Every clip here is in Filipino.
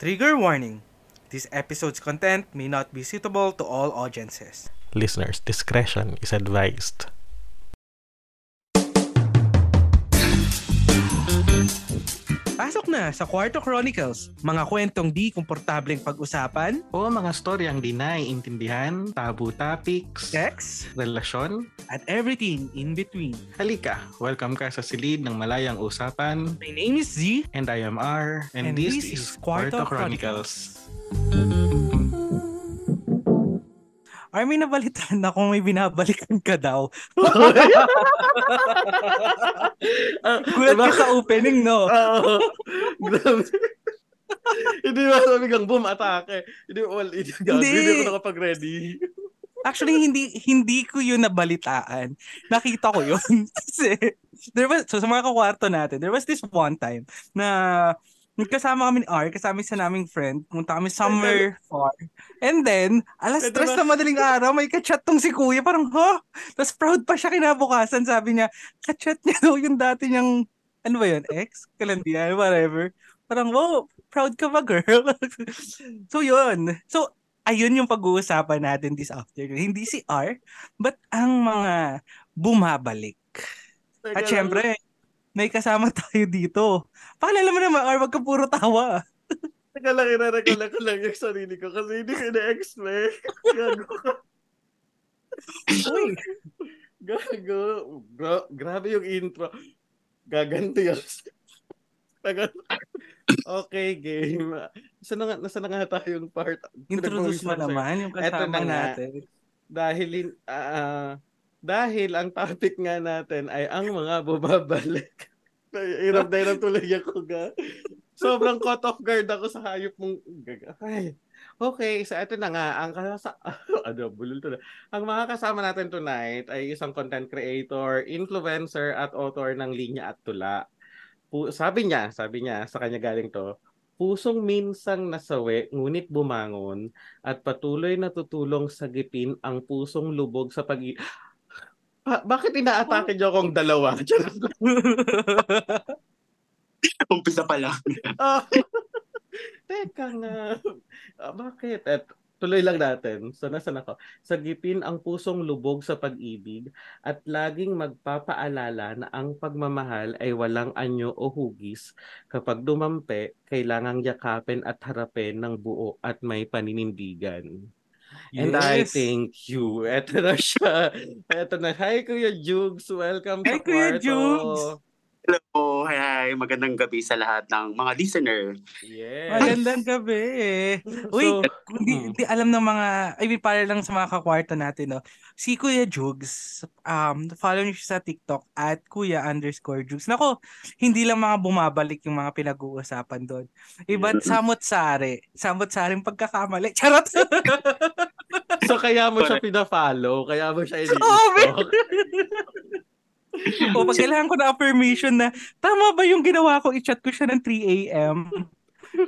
Trigger warning. This episode's content may not be suitable to all audiences. Listeners' discretion is advised. Na sa Quarto Chronicles, mga kwentong di komportableng pag-usapan, O mga storyang di naiintindihan, tabu topics, sex, relasyon. at everything in between. Halika, welcome ka sa silid ng malayang usapan. My name is Z, And I am R. And, And this, this is Kwarto Kwarto Chronicles. Ay, may nabalitaan na kung may binabalikan ka daw. Ah, Gulat diba? ka sa opening, no? Oo. Hindi ba sabi kang boom, atake. Hindi, well, hindi, Hindi. hindi ako nakapag-ready. Actually, hindi hindi ko yun nabalitaan. Nakita ko yun. Kasi, there was, so sa mga kakwarto natin, there was this one time na kasama kami ni R, kasama sa naming friend, pumunta kami somewhere far. And then, alas Ito stress na. madaling araw, may kachat tong si kuya. Parang, ha? Tapos proud pa siya kinabukasan. Sabi niya, kachat niya daw yung dati niyang, ano ba yun, ex? Kalandian, whatever. Parang, wow, proud ka ba, girl? so, yun. So, ayun yung pag-uusapan natin this afternoon. Hindi si R, but ang mga bumabalik. At syempre, may kasama tayo dito. Pakilala mo naman, R, wag ka puro tawa. Teka lang, inarecollect ko lang yung sarili ko kasi hindi ko ina-expect. Gago ka. Uy, Gago. Gra- grabe yung intro. Gaganto yun. Okay, game. Nasa na, nga, nasa na nga tayong part? introduce mo naman yung Eto kasama na nga. natin. Dahil, ah, dahil ang topic nga natin ay ang mga bumabalik. Hirap na hirap tuloy ako ga. Sobrang caught off guard ako sa hayop mong... Ay. Okay, so ito na nga. Ang kasa... ano, bulol to. Ang mga kasama natin tonight ay isang content creator, influencer, at author ng Linya at Tula. Pu- sabi niya, sabi niya, sa kanya galing to, pusong minsang nasawi, ngunit bumangon, at patuloy na tutulong sagipin ang pusong lubog sa pag Pa- bakit inaatake niyo akong dalawa? Umpisa pa lang. Ah, Teka nga. Ah, bakit? Et, tuloy lang natin. So, nasan ako? Sagipin ang pusong lubog sa pag-ibig at laging magpapaalala na ang pagmamahal ay walang anyo o hugis. Kapag dumampi, kailangang yakapin at harapin ng buo at may paninindigan. And I Yes. thank you. Eto na siya. Eto na. Hi, Kuya Jugs. Welcome Hi, sa Kuya kwarto. Jugs. Hello, hi, hi. Magandang gabi sa lahat ng mga listener. Yes. Magandang gabi. Uy, So, hindi, mm. hindi alam ng mga, I mean, para lang sa mga kakwarta natin, no? Si Kuya Jugs, um, follow niyo siya sa TikTok at Kuya underscore Jugs. Nako, hindi lang mga bumabalik yung mga pinag-uusapan doon. Iba't samot-sari. Samot-saring pagkakamali. Charot! so kaya mo siya pina-follow, kaya mo siya Oo, ini-stalk. o pag kailangan ko na affirmation na, tama ba yung ginawa ko? I-chat ko siya ng 3 a.m.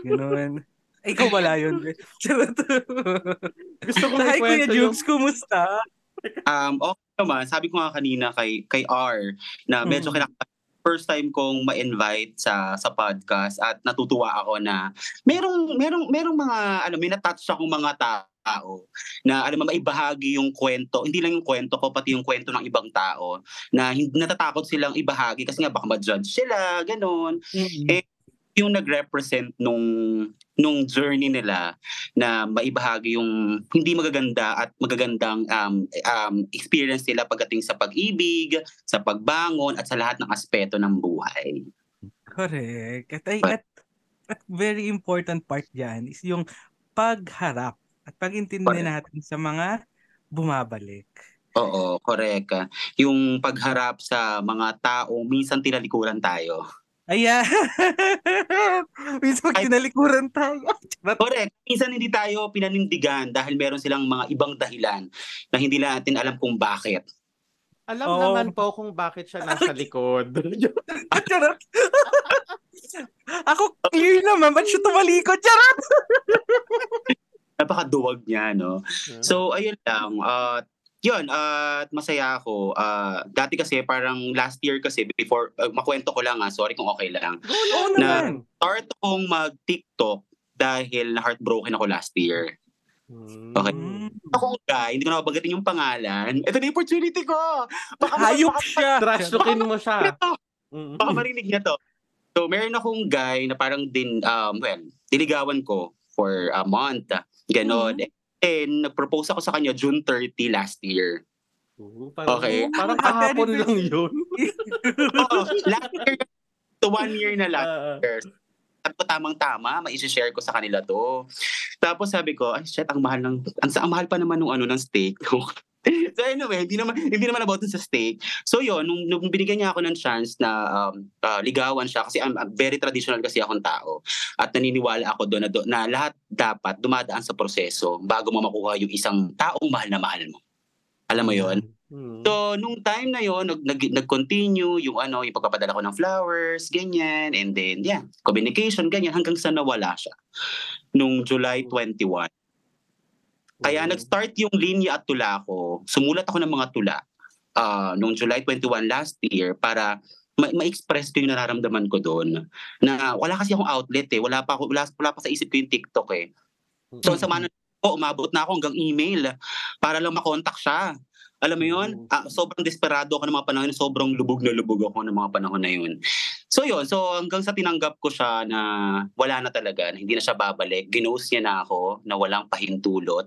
Ganun. Ay, Ikaw wala yun. Gusto ko Hi, may Kuya kwento yung... Jugs, kumusta? Um, okay naman, sabi ko nga kanina kay, kay R na medyo Mm. kinaka- first time kong ma-invite sa sa podcast at natutuwa ako na merong merong merong mga ano may na-touch akong mga tao na alam mo maibahagi yung kwento hindi lang yung kwento ko pati yung kwento ng ibang tao na hindi natatakot silang ibahagi kasi nga baka ma-judge sila ganon Eh, yung nag-represent nung nung journey nila na maibahagi yung hindi magaganda at magagandang um, um, experience nila pagdating sa pag-ibig, sa pagbangon at sa lahat ng aspeto ng buhay. Correct. At, ay, at, at very important part dyan is yung pagharap at pag-intindi Correct. natin sa mga bumabalik. Oo, correct. Yung pagharap sa mga tao, minsan tinalikuran tayo. Ayan! Minsan pag Ay- tinalikuran tayo. Correct. Minsan hindi tayo pinanindigan dahil meron silang mga ibang dahilan na hindi natin alam kung bakit. Alam Oo. naman po kung bakit siya nasa likod. Charot. Ako clear naman, ba't siya tumalikod? Charot! Napakaduwag niya, no? So, ayun lang. Uh, yun, at masaya ako. Ah, dati kasi parang last year kasi before, uh, makwento ko lang ah, sorry kung okay lang. Oo Na- naman. Start akong mag-TikTok dahil na-heartbroken ako last year. Hmm. Okay. Mm. Ako guy, hindi ko na mabagatin yung pangalan. Ito na yung opportunity ko! Baka, Hayop baka, siya. Trash talkin mo siya. Mm. baka marinig niya to. So, meron akong guy na parang din, um, well, diligawan ko for a month. Ganon. And nag-propose ako sa kanya June 30 last year. Oo, parang, Okay. Parang kahapon lang yun. Oo, last year, to one year na last year. Sabi ko tamang-tama, mai-share ko sa kanila to. Tapos sabi ko, ay shit, ang mahal ng, ang, ang mahal pa naman nung ano ng steak. so anyway, hindi naman, hindi naman about sa steak. So yun, nung, nung binigyan niya ako ng chance na um, ah, ligawan siya, kasi I'm, I'm very traditional kasi akong tao. At naniniwala ako doon na, do- na lahat dapat dumadaan sa proseso bago mo makuha yung isang taong mahal na mahal mo. Alam mo yon Hmm. So, nung time na yon nag, nag, nag-continue yung ano, yung pagpapadala ko ng flowers, ganyan, and then, yeah, communication, ganyan, hanggang sa nawala siya. Nung July 21. Kaya Oo. nag-start yung linya at tula ko. Sumulat ako ng mga tula ah, nung July 21 last year para ma- ma-express ko yung nararamdaman ko doon. Na wala kasi akong outlet eh. Wala pa, ako, wala, wala pa sa isip ko yung TikTok eh. So, sa mana ko, umabot na ako hanggang email para lang makontak siya. Alam mo yun? Mm. Ah, sobrang desperado ako ng mga panahon. Sobrang lubog na lubog ako ng mga panahon na yun. So yun, so hanggang sa tinanggap ko siya na wala na talaga, na hindi na siya babalik, ginost niya na ako na walang pahintulot.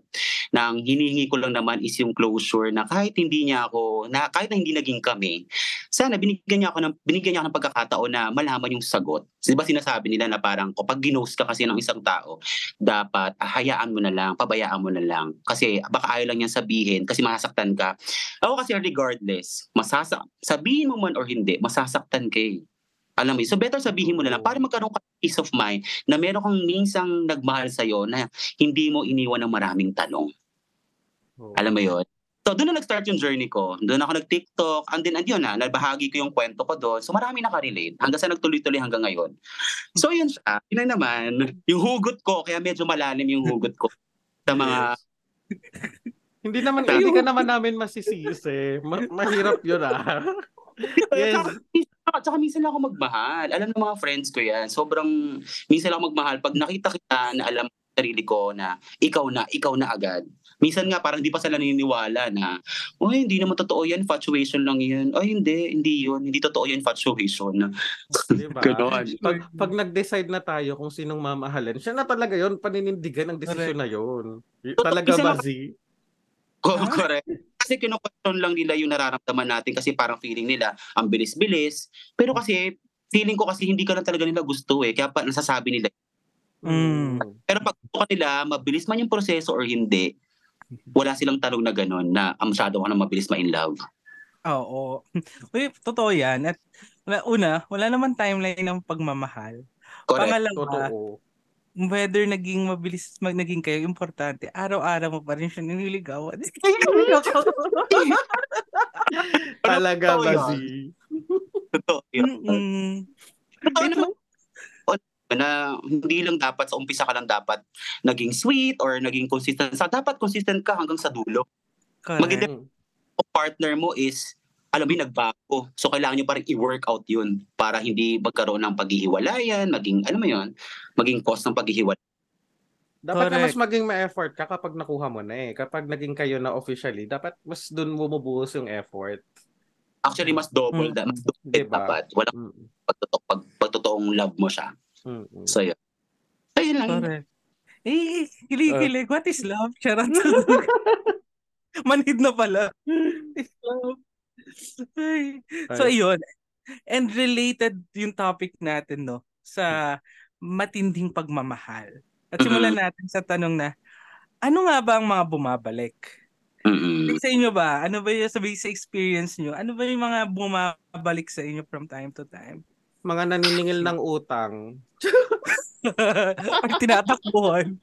Nang hinihingi ko lang naman is yung closure na kahit hindi niya ako, na kahit na hindi naging kami, sana binigyan niya ako ng, binigyan niya ako ng pagkakataon na malaman yung sagot. Di ba sinasabi nila na parang kapag ginost ka kasi ng isang tao, dapat ah, hayaan mo na lang, pabayaan mo na lang. Kasi baka ayaw lang niyan sabihin kasi masasaktan ka. Ako kasi regardless, masasak sabihin mo man or hindi, masasaktan ka eh. Alam mo? So better sabihin mo na lang para magkaroon ka peace of mind na meron kang minsang nagmahal sa'yo na hindi mo iniwan ng maraming tanong. Oo. Alam mo yun? So doon na nag-start yung journey ko. Doon ako nag-TikTok. And then, and yun na, nabahagi ko yung kwento ko doon. So marami nakarelate. Hanggang sa nagtuloy-tuloy hanggang ngayon. So yun siya. Yun na naman. Yung hugot ko, kaya medyo malalim yung hugot ko. Sa mga... Hindi naman, hindi ka naman namin masisisi. Ma- mahirap yun ah. Yes. Tsaka, tsaka, minsan lang ako magmahal. Alam ng mga friends ko yan. Sobrang, minsan lang ako magmahal. Pag nakita kita na alam sarili ko na ikaw na, ikaw na agad. Minsan nga parang di pa sila naniniwala na, oh hindi naman totoo yan, infatuation lang yan. Ay hindi, hindi yun. Hindi totoo yan, infatuation. Diba? Ganon. Pag, pag nag-decide na tayo kung sinong mamahalin, siya na talaga yon paninindigan ng desisyon na yon. Talaga ba, Z? Co- Correct. Kasi kinukwestiyon lang nila yung nararamdaman natin kasi parang feeling nila ang bilis-bilis. Pero kasi feeling ko kasi hindi ka na talaga nila gusto eh. Kaya pa nasasabi nila. Mm. Pero pag gusto ka nila, mabilis man yung proseso or hindi, wala silang tanong na gano'n na ah, masyado ka na mabilis ma-in love. Oo. Uy, totoo yan. At una, wala naman timeline ng pagmamahal. Correct. Pangalawa, Totoo. Whether naging mabilis mag naging kayo, importante, araw-araw mo pa rin siya nililigawan. Talaga ba, yun. Z? Totoo yun. Totoo naman na hindi lang dapat sa umpisa ka lang dapat naging sweet or naging consistent. Sa dapat consistent ka hanggang sa dulo. Correct. Kung partner mo is alam mo yun, nagbago. So, kailangan nyo parang i-work out yun para hindi magkaroon ng paghihiwalayan, maging, alam mo yun, maging cause ng paghihiwalay. Dapat na mas Correct. maging ma-effort ka kapag nakuha mo na eh. Kapag naging kayo na officially, dapat mas dun bumubuhos yung effort. Actually, mas double, Mm. da, mas double Diba? dapat. Walang Mm. pagtotoo, pag, pagtotoong love mo siya. Mm-mm. So, yun. Ayun lang. Correct. Eh, kilig-kilig. What is love? Charot. Manhid na pala. What is love? So, ayun. And related yung topic natin, no? Sa matinding pagmamahal. At simulan natin sa tanong na, ano nga ba ang mga bumabalik? Mm-mm. Sa inyo ba? Ano ba yung sabi sa experience nyo? Ano ba yung mga bumabalik sa inyo from time to time? Mga naniningil ng utang. Pag tinatakbuhan.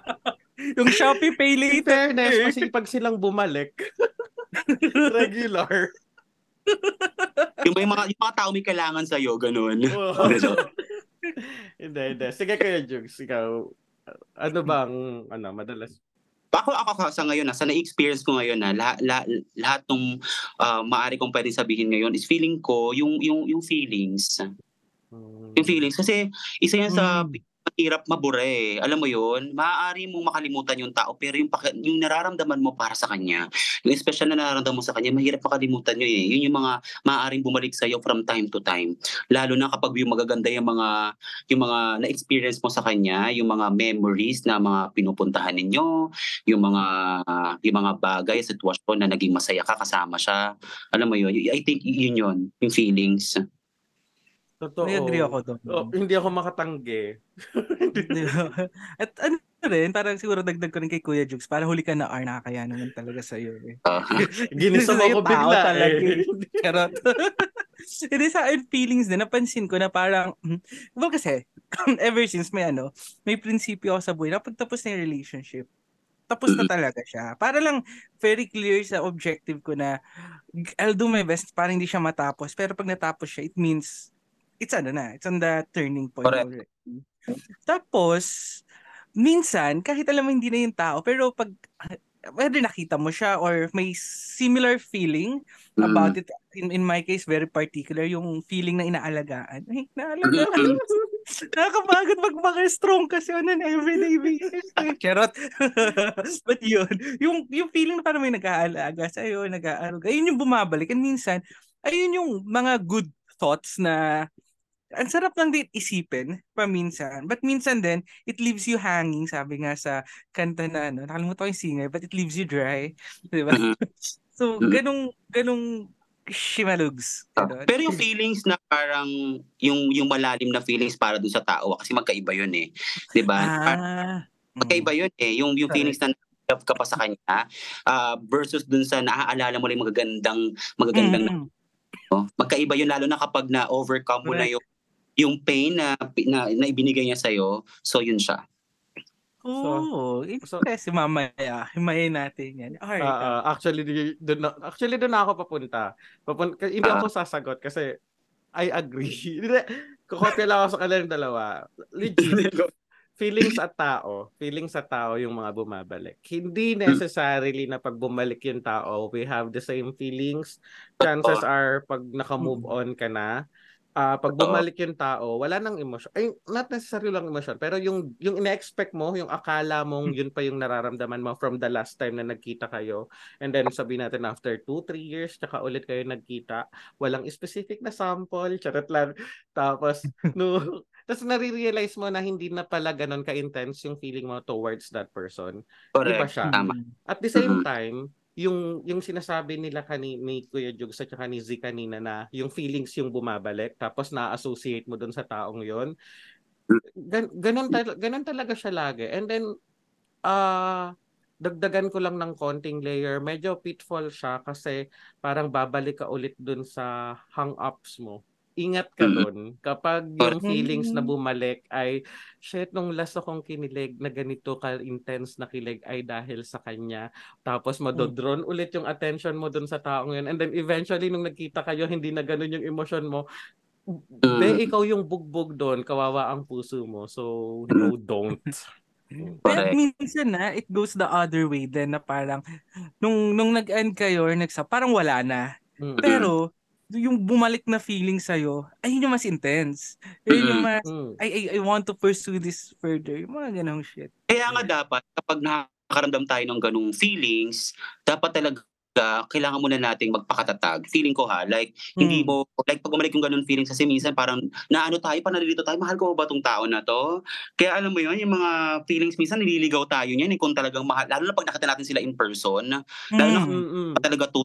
yung Shopee Pay In later. fairness, masipag silang bumalik. Regular. yung, may mga, yung mga tao may kailangan sa'yo, ganun. hindi, hindi. Sige kayo, Jugs. Ikaw, ano bang, ano, madalas? Ako, ako sa ngayon, na, sa na-experience ko ngayon, na lahat, lahat, lahat ng uh, maaari kong pwedeng sabihin ngayon is feeling ko, yung, yung, yung feelings. Hmm. Yung feelings. Kasi isa yan sa Mm. Hirap mabura eh. Alam mo yun? Maaari mong makalimutan yung tao pero yung, paki- yung nararamdaman mo para sa kanya, yung special na nararamdaman mo sa kanya, mahirap makalimutan yun eh. Yun yung mga maaaring bumalik sa'yo from time to time. Lalo na kapag yung magaganda yung mga yung mga na-experience mo sa kanya, yung mga memories na mga pinupuntahan ninyo, yung mga yung mga bagay, sitwasyon na naging masaya ka kasama siya. Alam mo yun? I think yun yun, yung feelings. Totoo. May agree ako doon. Oh, hindi ako makatanggi. At ano rin, parang siguro dagdag ko rin kay Kuya Jukes, para huli ka na R, nakakaya naman talaga sa'yo eh. Ah, Ginisa mo ako bigla talaga eh. Charot. Hindi sa akin feelings din, napansin ko na parang, hmm, well kasi, ever since may ano, may prinsipyo ako sa buhay na pagtapos ng relationship, tapos na talaga siya. Para lang very clear sa objective ko na I'll do my best para hindi siya matapos. Pero pag natapos siya, it means it's ano na, it's on the turning point Correct. already. Tapos, minsan, kahit alam mo hindi na yung tao, pero pag whether nakita mo siya or may similar feeling mm. about it, in, in my case, very particular, yung feeling na inaalagaan. Ay, naalagaan. Nakakapagod magmaka strong kasi on an everyday basis. eh. Charot. But yun, yung, yung feeling na parang may nag-aalaga sa'yo, nag-aaruga, yun yung bumabalik. And minsan, ayun yung mga good thoughts na ang sarap lang din isipin paminsan. But minsan din, it leaves you hanging, sabi nga sa kanta na, ano, nakalimutan ko yung singer, but it leaves you dry. Di ba? Mhm. so, Mhm. ganong, ganong shimalugs. Ganon. Pero yung feelings na parang yung yung malalim na feelings para dun sa tao kasi magkaiba yun eh. 'Di ba? Ah. Magkaiba yun eh. Yung yung feelings na love ka pa sa kanya ah, versus dun sa naaalala mo lang yung magagandang magagandang Mm. no? Magkaiba yun lalo na kapag na overcome mo na yung yung pain na, na na ibinigay niya sa So yun siya. Oo. so- kasi mamaya, himayin natin yan. Alright. Ah, ah, actually di- doon na, actually doon na ako papunta. Papun k- hindi ako sasagot kasi I agree. Kukopya lang ako sa kanilang dalawa. Legit. feelings at tao, feelings at tao yung mga bumabalik. Hindi necessarily na pag bumalik yung tao, we have the same feelings. Chances are pag naka-move on ka na, ah pag bumalik yung tao, wala nang emosyon. Ay, not necessarily lang emosyon, pero yung yung ina-expect mo, yung akala mong yun pa yung nararamdaman mo from the last time na nagkita kayo. And then sabihin natin after 2 3 years tsaka ulit kayo nagkita, walang specific na sample, charot lang. Tapos no tapos nare-realize mo na hindi na pala ganun ka-intense yung feeling mo towards that person. Correct. Iba siya. Tama. At the same time, yung yung sinasabi nila kani ni Kuya Jugs at saka ni Z kanina na yung feelings yung bumabalik tapos na-associate mo dun sa taong yon gan, ganun, tal- ganun talaga siya lagi. And then, ah dagdagan ko lang ng konting layer. Medyo pitfall siya kasi parang babalik ka ulit dun sa hang-ups mo. Ingat ka dun. Kapag yung feelings na Mhm. bumalik ay, shit, nung last akong kinilig na ganito ka-intense na kilig ay dahil sa kanya. Tapos madodron ulit yung attention mo dun sa taong yun. And then eventually, nung nagkita kayo, hindi na ganun yung emosyon mo. Be, ikaw yung bugbog doon, kawawa ang puso mo. So, no, don't. Pero minsan na, it goes the other way din na parang nung nung nag-end kayo or nagsa, parang wala na. Mm. Pero yung bumalik na feeling sa'yo, ay yun yung mas intense. Yun yung mas, Mm. I, I, I want to pursue this further. Yung mga ganong shit. Kaya nga dapat kapag nakakaramdam tayo ng ganung feelings, dapat talaga kailangan muna nating magpakatatag. Feeling ko ha, like hindi Hmm. mo like pag bumalik yung ganung feelings kasi minsan parang naano tayo, pa nalilito tayo, mahal ko ba tong tao na to? Kaya alam mo yun, yung mga feelings minsan nililigaw tayo niyan eh, kung talagang mahal, lalo na pag nakita natin sila in person, Lalo na- Mm. Mm-mm. talaga to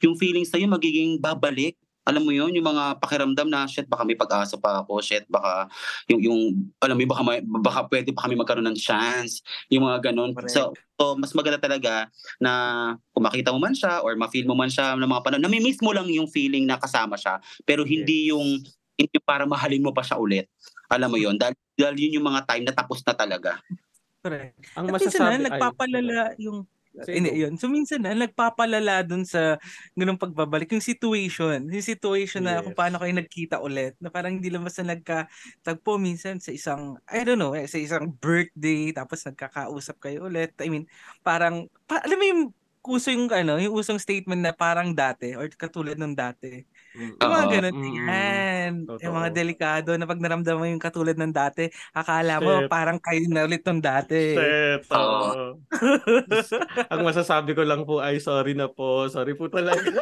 yung feelings na yun magiging babalik alam mo yun, yung mga pakiramdam na shit baka may pag-asa pa ako, shit baka yung yung alam mo yun, baka may, baka pwede pa kami magkaroon ng chance, yung mga ganun. Correct. So, so mas maganda talaga na kung makita mo man siya or ma-feel mo man siya ng mga panahon, nami-miss mo lang yung feeling na kasama siya, pero hindi yung hindi para mahalin mo pa siya ulit. Alam mo yun, dahil, dahil yun yung mga time na tapos na talaga. Correct. Ang At masasabi na, ay- nagpapalala yung Sige, hindi yun. So minsan na nagpapalala dun sa ganung pagbabalik yung situation. Yung situation na kung Yes. paano kayo nagkita ulit. Na parang hindi lang basta nagkatagpo minsan sa isang I don't know, eh, sa isang birthday tapos nagkakausap kayo ulit. I mean, parang pa, alam mo yung uso yung ano, yung usong statement na parang dati or katulad ng dati. Mm, Yung mga ganun. Mm, Yan. Yung mga delikado na pag naramdaman mo yung katulad ng dati, akala mo Shit. parang kayo na ulit ng dati. Shit, oo. Ang masasabi ko lang po ay sorry na po. Sorry po talaga.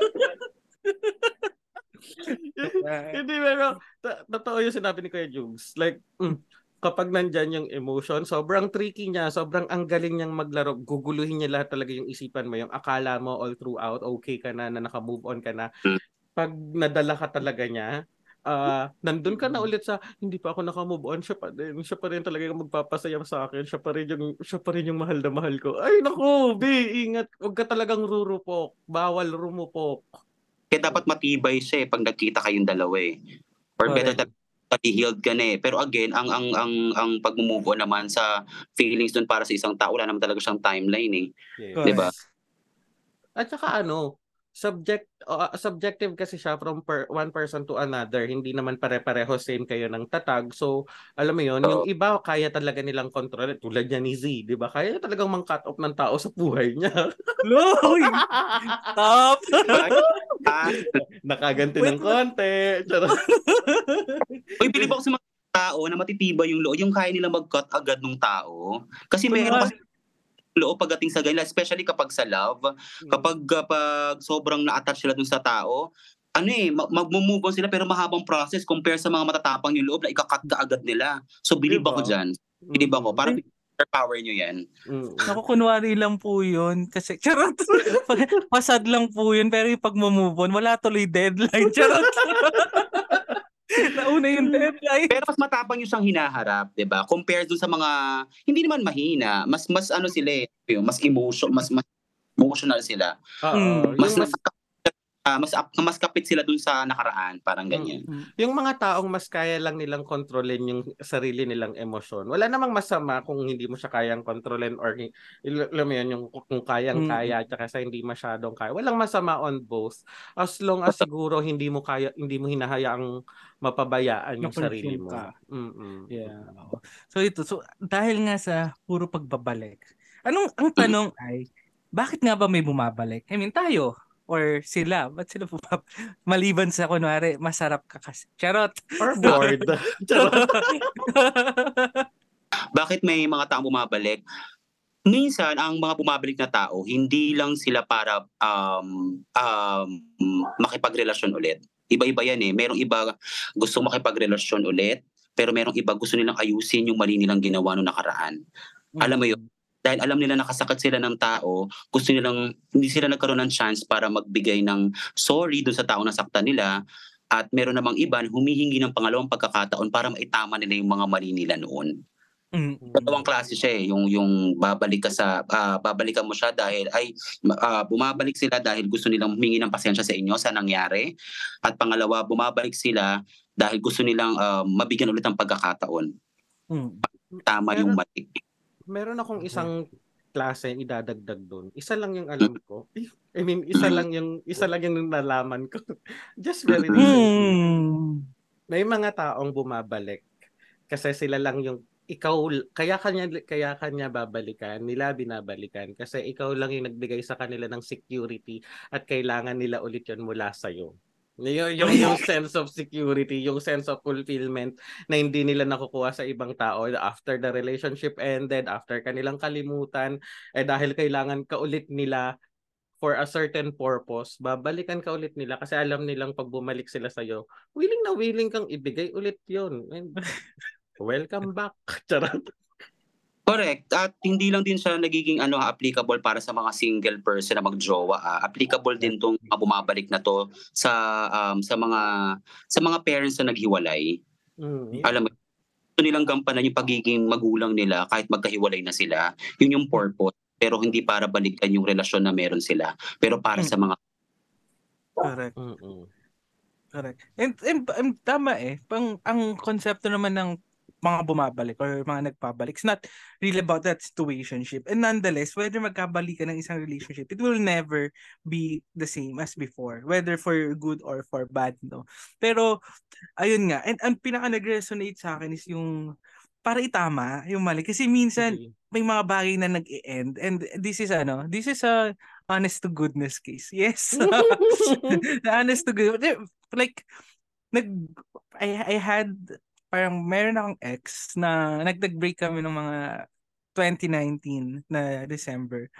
Hindi, pero totoo yung sinabi ni Kuya Jugs. Like, mm, kapag nandyan yung emotion, sobrang tricky niya, sobrang ang galing niyang maglaro. Guguluhin niya lahat talaga yung isipan mo. Yung akala mo all throughout, okay ka na, na naka-move on ka na. Mm. Pag nadala ka talaga niya, ah nandun ka na ulit sa hindi pa ako naka-move on siya pa din siya pa rin talaga yung magpapasaya sa akin siya pa rin yung siya pa rin yung mahal na mahal ko ay naku be ingat huwag ka talagang rurupok bawal rumupok Kaya dapat matibay siya eh pag nagkita kayong dalawa eh. Or better Correct. that healed ka na eh. Pero again, ang ang ang ang pag-move on naman sa feelings dun para sa isang tao, wala naman talaga siyang timeline eh. Yes. Correct. Diba? At saka ano, subject uh, subjective kasi siya from per, one person to another. Hindi naman pare-pareho same kayo ng tatag. So, alam mo 'yon, yung iba kaya talaga nilang kontrol tulad niya ni Z, 'di ba? Kaya niya talagang mang-cut off ng tao sa buhay niya. Loy! Top! Nakaganti Wait, ng konti. Uy, bilib ako sa mga tao na matitibay yung loob, yung kaya nila mag-cut agad ng tao. Kasi meron kasi loob pagdating sa ganila, especially kapag sa love, kapag kapag sobrang na-attach sila dun sa tao, ano eh, mag- mag-move on sila pero mahabang process compare sa mga matatapang yung loob na ikakat ka agad nila. So, believe Diba? ako dyan. Believe ako. Parang power nyo yan. Mm. Naku, kunwari lang po yun. Kasi, charot. Pasad lang po yun. Pero yung pag-move on, wala tuloy deadline. Charot. Nauna yung deadline. Pero mas matapang yung siyang hinaharap, 'di ba? Compared dun sa mga hindi naman mahina, mas mas ano sila eh, yung mas emotion, mas mas emotional sila. Oo. Mm. Mas Yung, mas ah, mas mas kapit sila dun sa nakaraan, parang ganyan. yung mga taong mas kaya lang nilang kontrolin yung sarili nilang emosyon. Wala namang masama kung hindi mo siya kayang kontrolin or alam mo yun, yung kung kayang-kaya at sa hindi masyadong kaya. Walang masama on both. As long as siguro hindi mo kaya hindi mo hinahayaang mapabayaan yung sarili mo. ka. Mm-mm. Yeah. So ito, so dahil nga sa puro pagbabalik. Anong ang tanong ay bakit nga ba may bumabalik? I mean tayo or sila, ba't sila bumab maliban sa kunwari masarap ka kasi. Charot. Or bored. Charot. Bakit may mga taong bumabalik? Minsan, ang mga bumabalik na tao, hindi lang sila para um, um, makipagrelasyon ulit. Iba-iba yan eh. Merong iba gusto makipagrelasyon ulit, pero merong iba gusto nilang ayusin yung mali nilang ginawa noong nakaraan. Alam mo yun? Dahil alam nila nakasakit sila ng tao, gusto nilang, hindi sila nagkaroon ng chance para magbigay ng sorry dun sa tao na saktan nila. At meron namang iba na humihingi ng pangalawang pagkakataon para maitama nila yung mga mali nila noon. Mm. Dalawang klase siya eh, yung yung babalik ka sa ah, babalikan mo siya dahil ay ah, bumabalik sila dahil gusto nilang humingi ng pasensya sa inyo sa nangyari at pangalawa bumabalik sila dahil gusto nilang ah, mabigyan ulit ng pagkakataon. Mm. Tama yung mali. Meron akong isang klase idadagdag doon. Isa lang yung alam ko. I mean, isa lang yung isa lang yung nalaman ko. Just very recently. May mga taong bumabalik kasi sila lang yung ikaw kaya kanya kaya kanya babalikan nila binabalikan kasi ikaw lang yung nagbigay sa kanila ng security at kailangan nila ulit yun mula sa iyo yung, yung, yung sense of security, yung sense of fulfillment na hindi nila nakukuha sa ibang tao after the relationship ended, after kanilang kalimutan, eh dahil kailangan ka ulit nila for a certain purpose, babalikan ka ulit nila kasi alam nilang pag bumalik sila sa'yo, willing na willing kang ibigay ulit. And welcome back. Charot. Correct. At hindi lang din siya nagiging ano applicable para sa mga single person na magjowa. ah. applicable din tong mga bumabalik na to sa um, sa mga sa mga parents na naghiwalay. Mm. Alam mo, gusto nilang gampanan yung pagiging magulang nila kahit magkahiwalay na sila. Yun yung purpose. Pero hindi para balikan yung relasyon na meron sila. Pero para sa mga Correct. Mm-mm. Correct. And, and, and tama eh. Pang, ang konsepto naman ng mga bumabalik or mga nagpabalik, it's not really about that situationship. And nonetheless, whether magkabalik ka ng isang relationship, it will never be the same as before. Whether for good or for bad, no? Pero, ayun nga. And ang pinaka nag-resonate sa akin is yung para itama yung mali. Kasi minsan, may mga bagay na nag-e-end. And this is ano, this is a honest to goodness case. Yes. honest to goodness. like, nag, I, I had, parang meron akong ex na nag-break kami ng mga 2019 na December.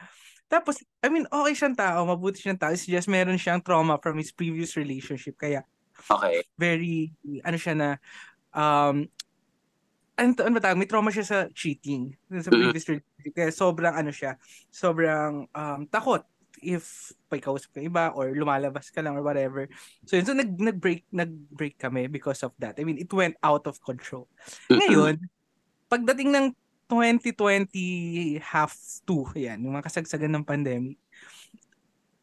Tapos, I mean, okay siyang tao, mabuti siyang tao. It's just meron siyang trauma from his previous relationship. Kaya, Okay. very, ano siya na, um, ano, ano ba tawag? May trauma siya sa cheating sa previous relationship. Kaya sobrang ano siya, sobrang um, takot if may kausap ka iba or lumalabas ka lang or whatever. So yun, so nag, nag-break, nag-break kami because of that. I mean, it went out of control. Ngayon, pagdating ng 2020 half two, yan, yung mga kasagsagan ng pandemic,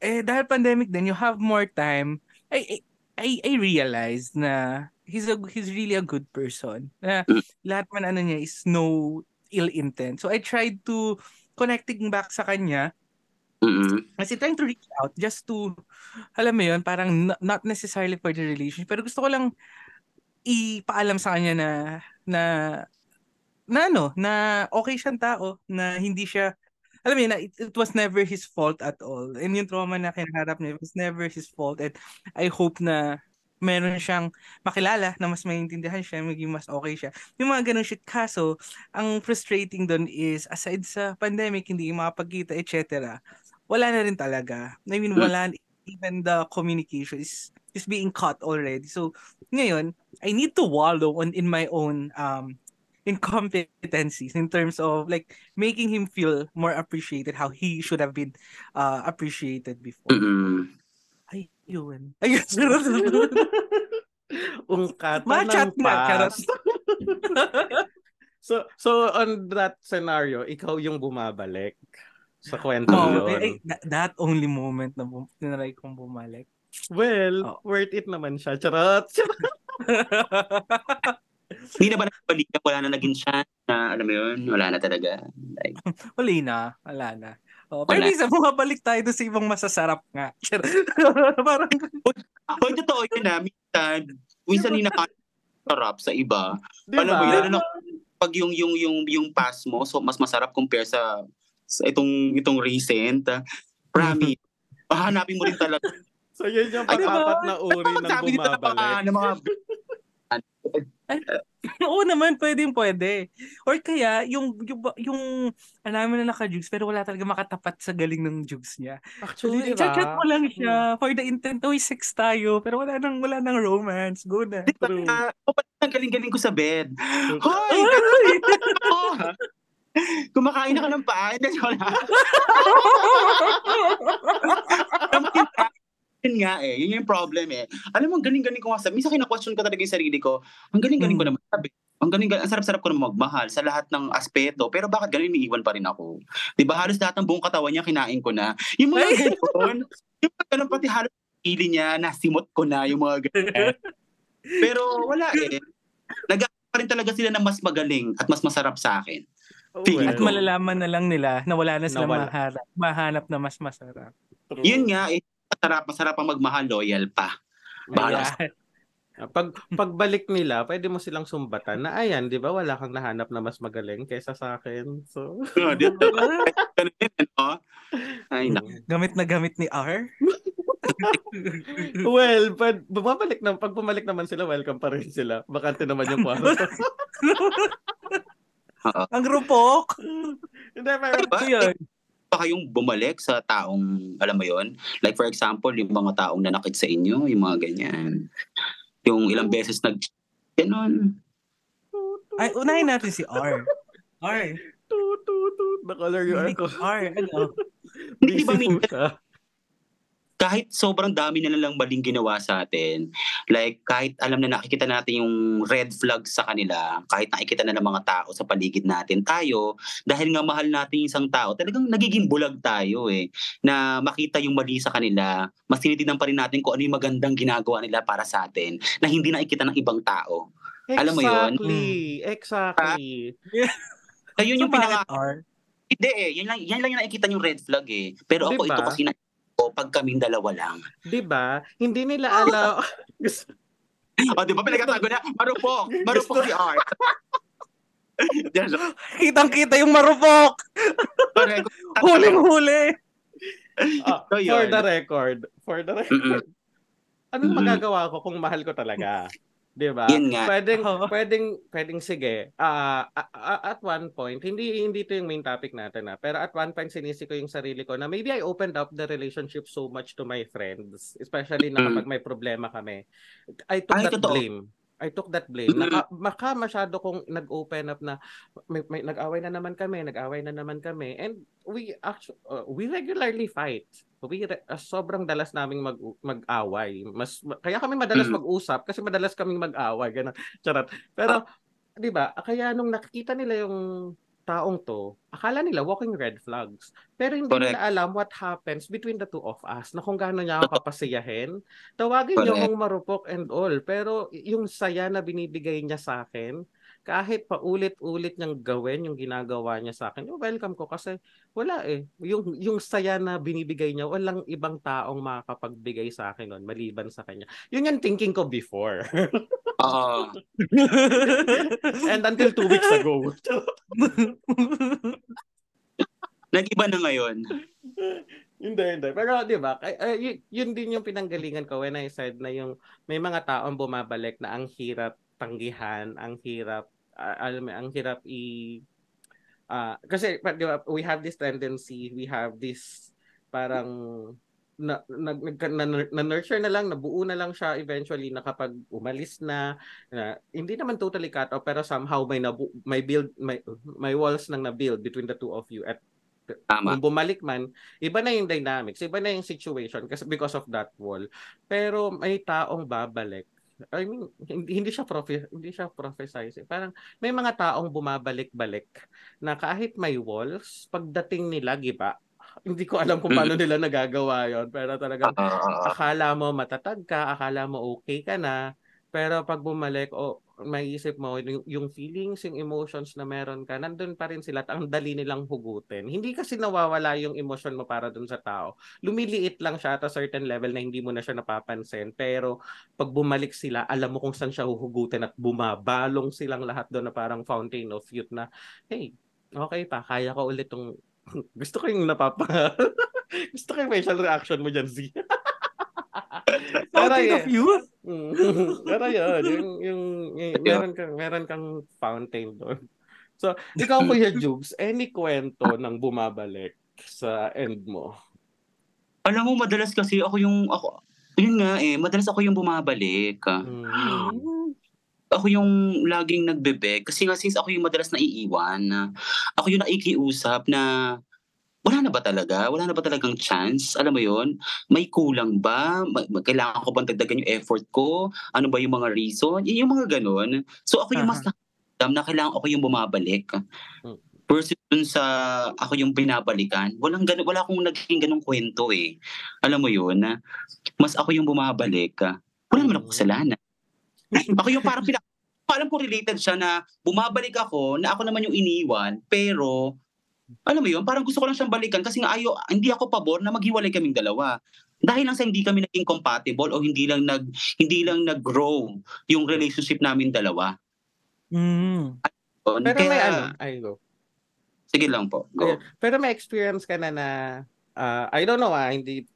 eh, dahil pandemic din, you have more time, I, I, I realized na he's a he's really a good person. Na Mm. lahat man ano niya is no ill intent. So I tried to connecting back sa kanya Mm-mm. kasi trying to reach out just to alam mo yun, parang not necessarily for the relationship pero gusto ko lang ipaalam sa kanya na na na ano, na okay siyang tao, na hindi siya alam mo yun, na it, it was never his fault at all. And yung trauma na kinaharap niya, it was never his fault. And I hope na meron siyang makilala na mas maintindihan siya, maging mas okay siya. Yung mga ganun shit. Kaso, ang frustrating doon is, aside sa pandemic, hindi makapagkita, etc., wala na rin talaga. I mean, wala, even the communication is, is being cut already. So, ngayon, I need to wallow on in my own um incompetencies in terms of like making him feel more appreciated how he should have been uh appreciated before. Mm-mm. Ay, yun. Ay, Machat ng na, charot. past. so, so on that scenario, ikaw yung bumabalik sa kwento oh, yun. ay, that, that only moment na bum- tinry kong bumalik. Well, Oh. worth it naman siya. Charot. Hindi na ba nagbalikan? Wala na naging chance na, alam mo yun, wala na talaga. Like, Uli na. Wala na. Oh, pero minsan, bumabalik tayo doon sa ibang masasarap nga. Parang, Hoy, totoo yun na. Minsan, minsan yung nakasarap sa iba. Diba? Alam mo yun, ano, pag yung, yung, yung, yung pass mo, so mas masarap compare sa itong, itong recent. ah, Promise. Hahanapin mo rin talaga. So yun yung Ay, pang-apat diba? na uri ng mga, bumabalik. ng mga oo naman, pwedeng pwede. Or kaya, yung, yung, yung, alam mo na naka-juice, pero wala talaga makatapat sa galing ng juice niya. So, Actually, diba? chat mo lang siya for the intent, oh, sex tayo, pero wala nang, wala nang romance. Go na. True. Ah, oh, ang galing-galing ko sa bed. Hoy! Ay! oh, Kumakain na ka ng paa. Hindi, wala. Yun, nga eh. Yun yung problem eh. Alam mo, galing-galing ko nga sabi. Minsan kina-question ko talaga yung sarili ko. Ang galing-galing ko Hmm. naman sabi. Ang galing ang sarap-sarap ko naman magmahal sa lahat ng aspeto. Pero bakit ganun iniiwan pa rin ako? Di ba halos lahat ng buong katawan niya kinain ko na. Yung mga ganun. yung mga ganun pati halos ili niya, nasimot ko na yung mga ganun. Pero wala eh. nag pa rin talaga sila ng mas magaling at mas masarap sa akin. Oh, Tingin At ko. malalaman na lang nila na wala na silang Nawala. maharap, mahanap na mas masarap. True. Yun nga, eh, masarap, masarap ang magmahal, loyal pa. Bahala sa- Ayan. Pag pagbalik nila, pwede mo silang sumbatan na ayan, 'di ba? Wala kang nahanap na mas magaling kaysa sa akin. So, Oh, di ba? Ganun din, ano? Ay, naku. gamit na gamit ni R. well, pag bumabalik na pag bumalik naman sila, welcome pa rin sila. Bakante naman yung kwarto. Ang rupok. Hindi, pero Diba? Yun. pa kayong bumalik sa taong, alam mo yon Like for example, yung mga taong nanakit sa inyo, yung mga ganyan. Yung ilang beses nag... Ganon. Ay, unahin natin si R. R. tut tut tut Hindi ako. R. Ano? Hindi ba minsan. Kahit sobrang dami na lang maling ginawa sa atin, like kahit alam na nakikita natin yung red flag sa kanila, kahit nakikita na ng mga tao sa paligid natin, tayo, dahil nga mahal natin yung isang tao, talagang nagiging bulag tayo eh, na makita yung mali sa kanila, mas tinitignan pa rin natin kung ano yung magandang ginagawa nila para sa atin, na hindi nakikita ng ibang tao. Alam mo yun? Exactly. Exactly. Kaya yun yung So, pinaka... Hindi eh, yan lang, yan lang yung nakikita yung red flag eh. Pero ako, Diba? ito kasi na ko pag kaming dalawa lang. 'Di ba? Hindi nila alam. Gusto- O, di ba pinagkatago na? Marupok! Marupok si Art. Kitang-kita yung marupok. Huling-huli. Ah, So, for the record, for the record. Mm-mm. anong magagawa ko kung mahal ko talaga? 'Di ba? Pwedeng pwedeng pwedeng sige. ah a- at one point, hindi hindi 'to yung main topic natin na, pero at one point sinisi ko yung sarili ko na maybe I opened up the relationship so much to my friends, especially na Mm. kapag may problema kami. I took Ay, that totoo. blame. I took that blame. Mm. Naka, maka masyado kong nag-open up na may, may nag-away na naman kami, nag-away na naman kami. And we actually we regularly fight. We re- uh, sobrang dalas naming mag mag-away. Mas kaya kami madalas Mm. mag-usap kasi madalas kaming mag-away ganun. Charot. Pero 'di ba? Kaya nung nakikita nila yung taong to, akala nila walking red flags. Pero hindi Correct. nila alam what happens between the two of us na kung gaano niya ako kapasiyahin. Tawagin niyo Correct. akong marupok and all, pero yung saya na binibigay niya sa akin, kahit paulit-ulit niyang gawin yung ginagawa niya sa akin, welcome ko kasi wala eh. Yung, yung saya na binibigay niya, walang ibang taong makakapagbigay sa akin nun, maliban sa kanya. Yun yung thinking ko before. Oo. And until two weeks ago. Nag-iba na ngayon. hindi, hindi. Pero di ba, y- yun din yung pinanggalingan ko when I said na yung may mga taong bumabalik na ang hirap tanggihan, ang hirap, ah, alam mo, ang hirap i... ah, kasi di ba, we have this tendency, we have this parang na, na, na, na, na nurture na lang, nabuo na lang siya eventually na kapag umalis na, na hindi naman totally cut off pero somehow may nabu, may build may may walls nang na-build between the two of you at Tama. kung bumalik man, iba na yung dynamics, iba na yung situation kasi because of that wall. Pero may taong babalik. I mean, hindi, hindi siya profe, hindi siya prophesize. Parang may mga taong bumabalik-balik na kahit may walls, pagdating nila giba, hindi ko alam kung paano nila nagagawa yon pero talagang Oo, oo, oo. akala mo matatag ka, akala mo okay ka na, pero pag bumalik, o maiisip mo, yung, yung feelings, yung emotions na meron ka, nandun pa rin sila at ang dali nilang hugutin. Hindi kasi nawawala yung emotion mo para dun sa tao. Lumiliit lang siya at a certain level na hindi mo na siya napapansin. Pero pag bumalik sila, alam mo kung saan siya huhugutin at bumabalong silang lahat doon na parang fountain of youth na, hey, okay pa, kaya ko ulit tong gusto ko yung napapa gusto ko yung facial reaction mo dyan, Z. Fountain yeah. of youth? Mm. Pero yun, yung, yung, yung meron kang, meron kang fountain doon. So, ikaw Kuya Jubes, any kwento ng bumabalik sa end mo? Alam mo, madalas kasi ako yung, ako, yun nga eh, madalas ako yung bumabalik. Mm. Ako yung laging nagbebeg. Kasi nga since ako yung madalas naiiwan, na ako yung nakikiusap na wala na ba talaga? Wala na ba talagang chance? Alam mo yon May kulang ba? Kailangan ko bang dagdagan yung effort ko? Ano ba yung mga reason? Y- yung mga ganun. So ako yung mas nakakadam na kailangan ako yung bumabalik. Hmm. Versus dun sa ako yung binabalikan. Walang ganun, wala akong naging ganung kwento eh. Alam mo yun? Mas ako yung bumabalik. Wala naman ako kasalanan. ako yung parang pinak... Alam ko related siya na bumabalik ako na ako naman yung iniwan pero alam mo yun, parang gusto ko lang siyang balikan kasi nga ayo, hindi ako pabor na maghiwalay kaming dalawa. Dahil lang sa hindi kami naging compatible o hindi lang nag hindi lang nag-grow yung relationship namin dalawa. Mm. Pero kaya, may ano, ay go. Sige lang po. Go. Pero may experience ka na na ah, I don't know ah, hindi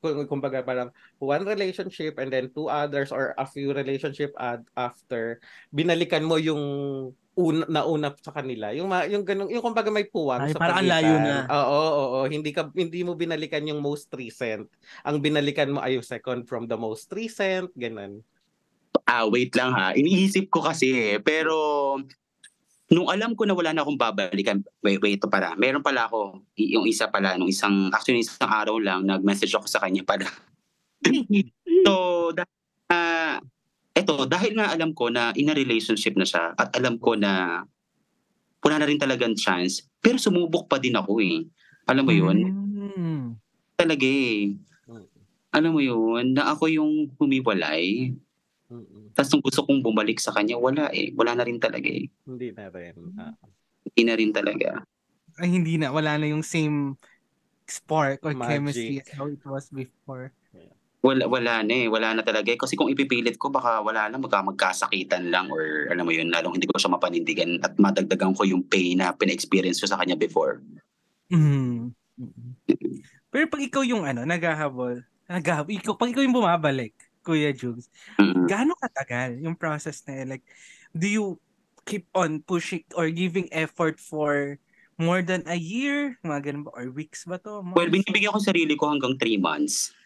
kung kumbaga parang one relationship and then two others or a few relationship ad, after binalikan mo yung una nauna sa kanila. Yung ma, yung ganung yung kumbaga may puwang Ay, sa parang ang pagitan. layo na. Oo, oo, oo, hindi ka hindi mo binalikan yung most recent. Ang binalikan mo ay yung second from the most recent, ganun. Ah, wait lang ha. Iniisip ko kasi eh. Pero nung alam ko na wala na akong babalikan, wait, wait, ito para. Meron pala ako, yung isa pala, nung isang, actually isang araw lang, nag-message ako sa kanya pala. so, da- ah, eto, dahil nga alam ko na in a relationship na siya at alam ko na wala na rin talagang chance, pero sumubok pa din ako eh. Alam mo yun? Mm. Talaga eh. Alam mo yun, na ako yung humiwalay. Mm-mm. Tapos nung gusto kong bumalik sa kanya, wala eh. Wala na rin talaga eh. Hindi na rin. Ah. Hindi na rin talaga. Ay, hindi na. Wala na yung same spark or Magic. chemistry as how it was before. Wala, wala na eh. Wala na talaga eh. Kasi kung ipipilit ko, baka wala lang. Magka magkasakitan lang or alam mo yun, lalong hindi ko siya mapanindigan at madagdagan ko yung pain na pina-experience ko sa kanya before. Mm. Pero pag ikaw yung ano, naghahabol, naghahabol, ikaw, pag ikaw yung bumabalik, Kuya Jugs, Mm. gaano katagal yung process na yun? Like, do you keep on pushing or giving effort for more than a year? Mga ganun ba? Or weeks ba to? Well, Months? binibigyan ko sarili ko hanggang 3 months.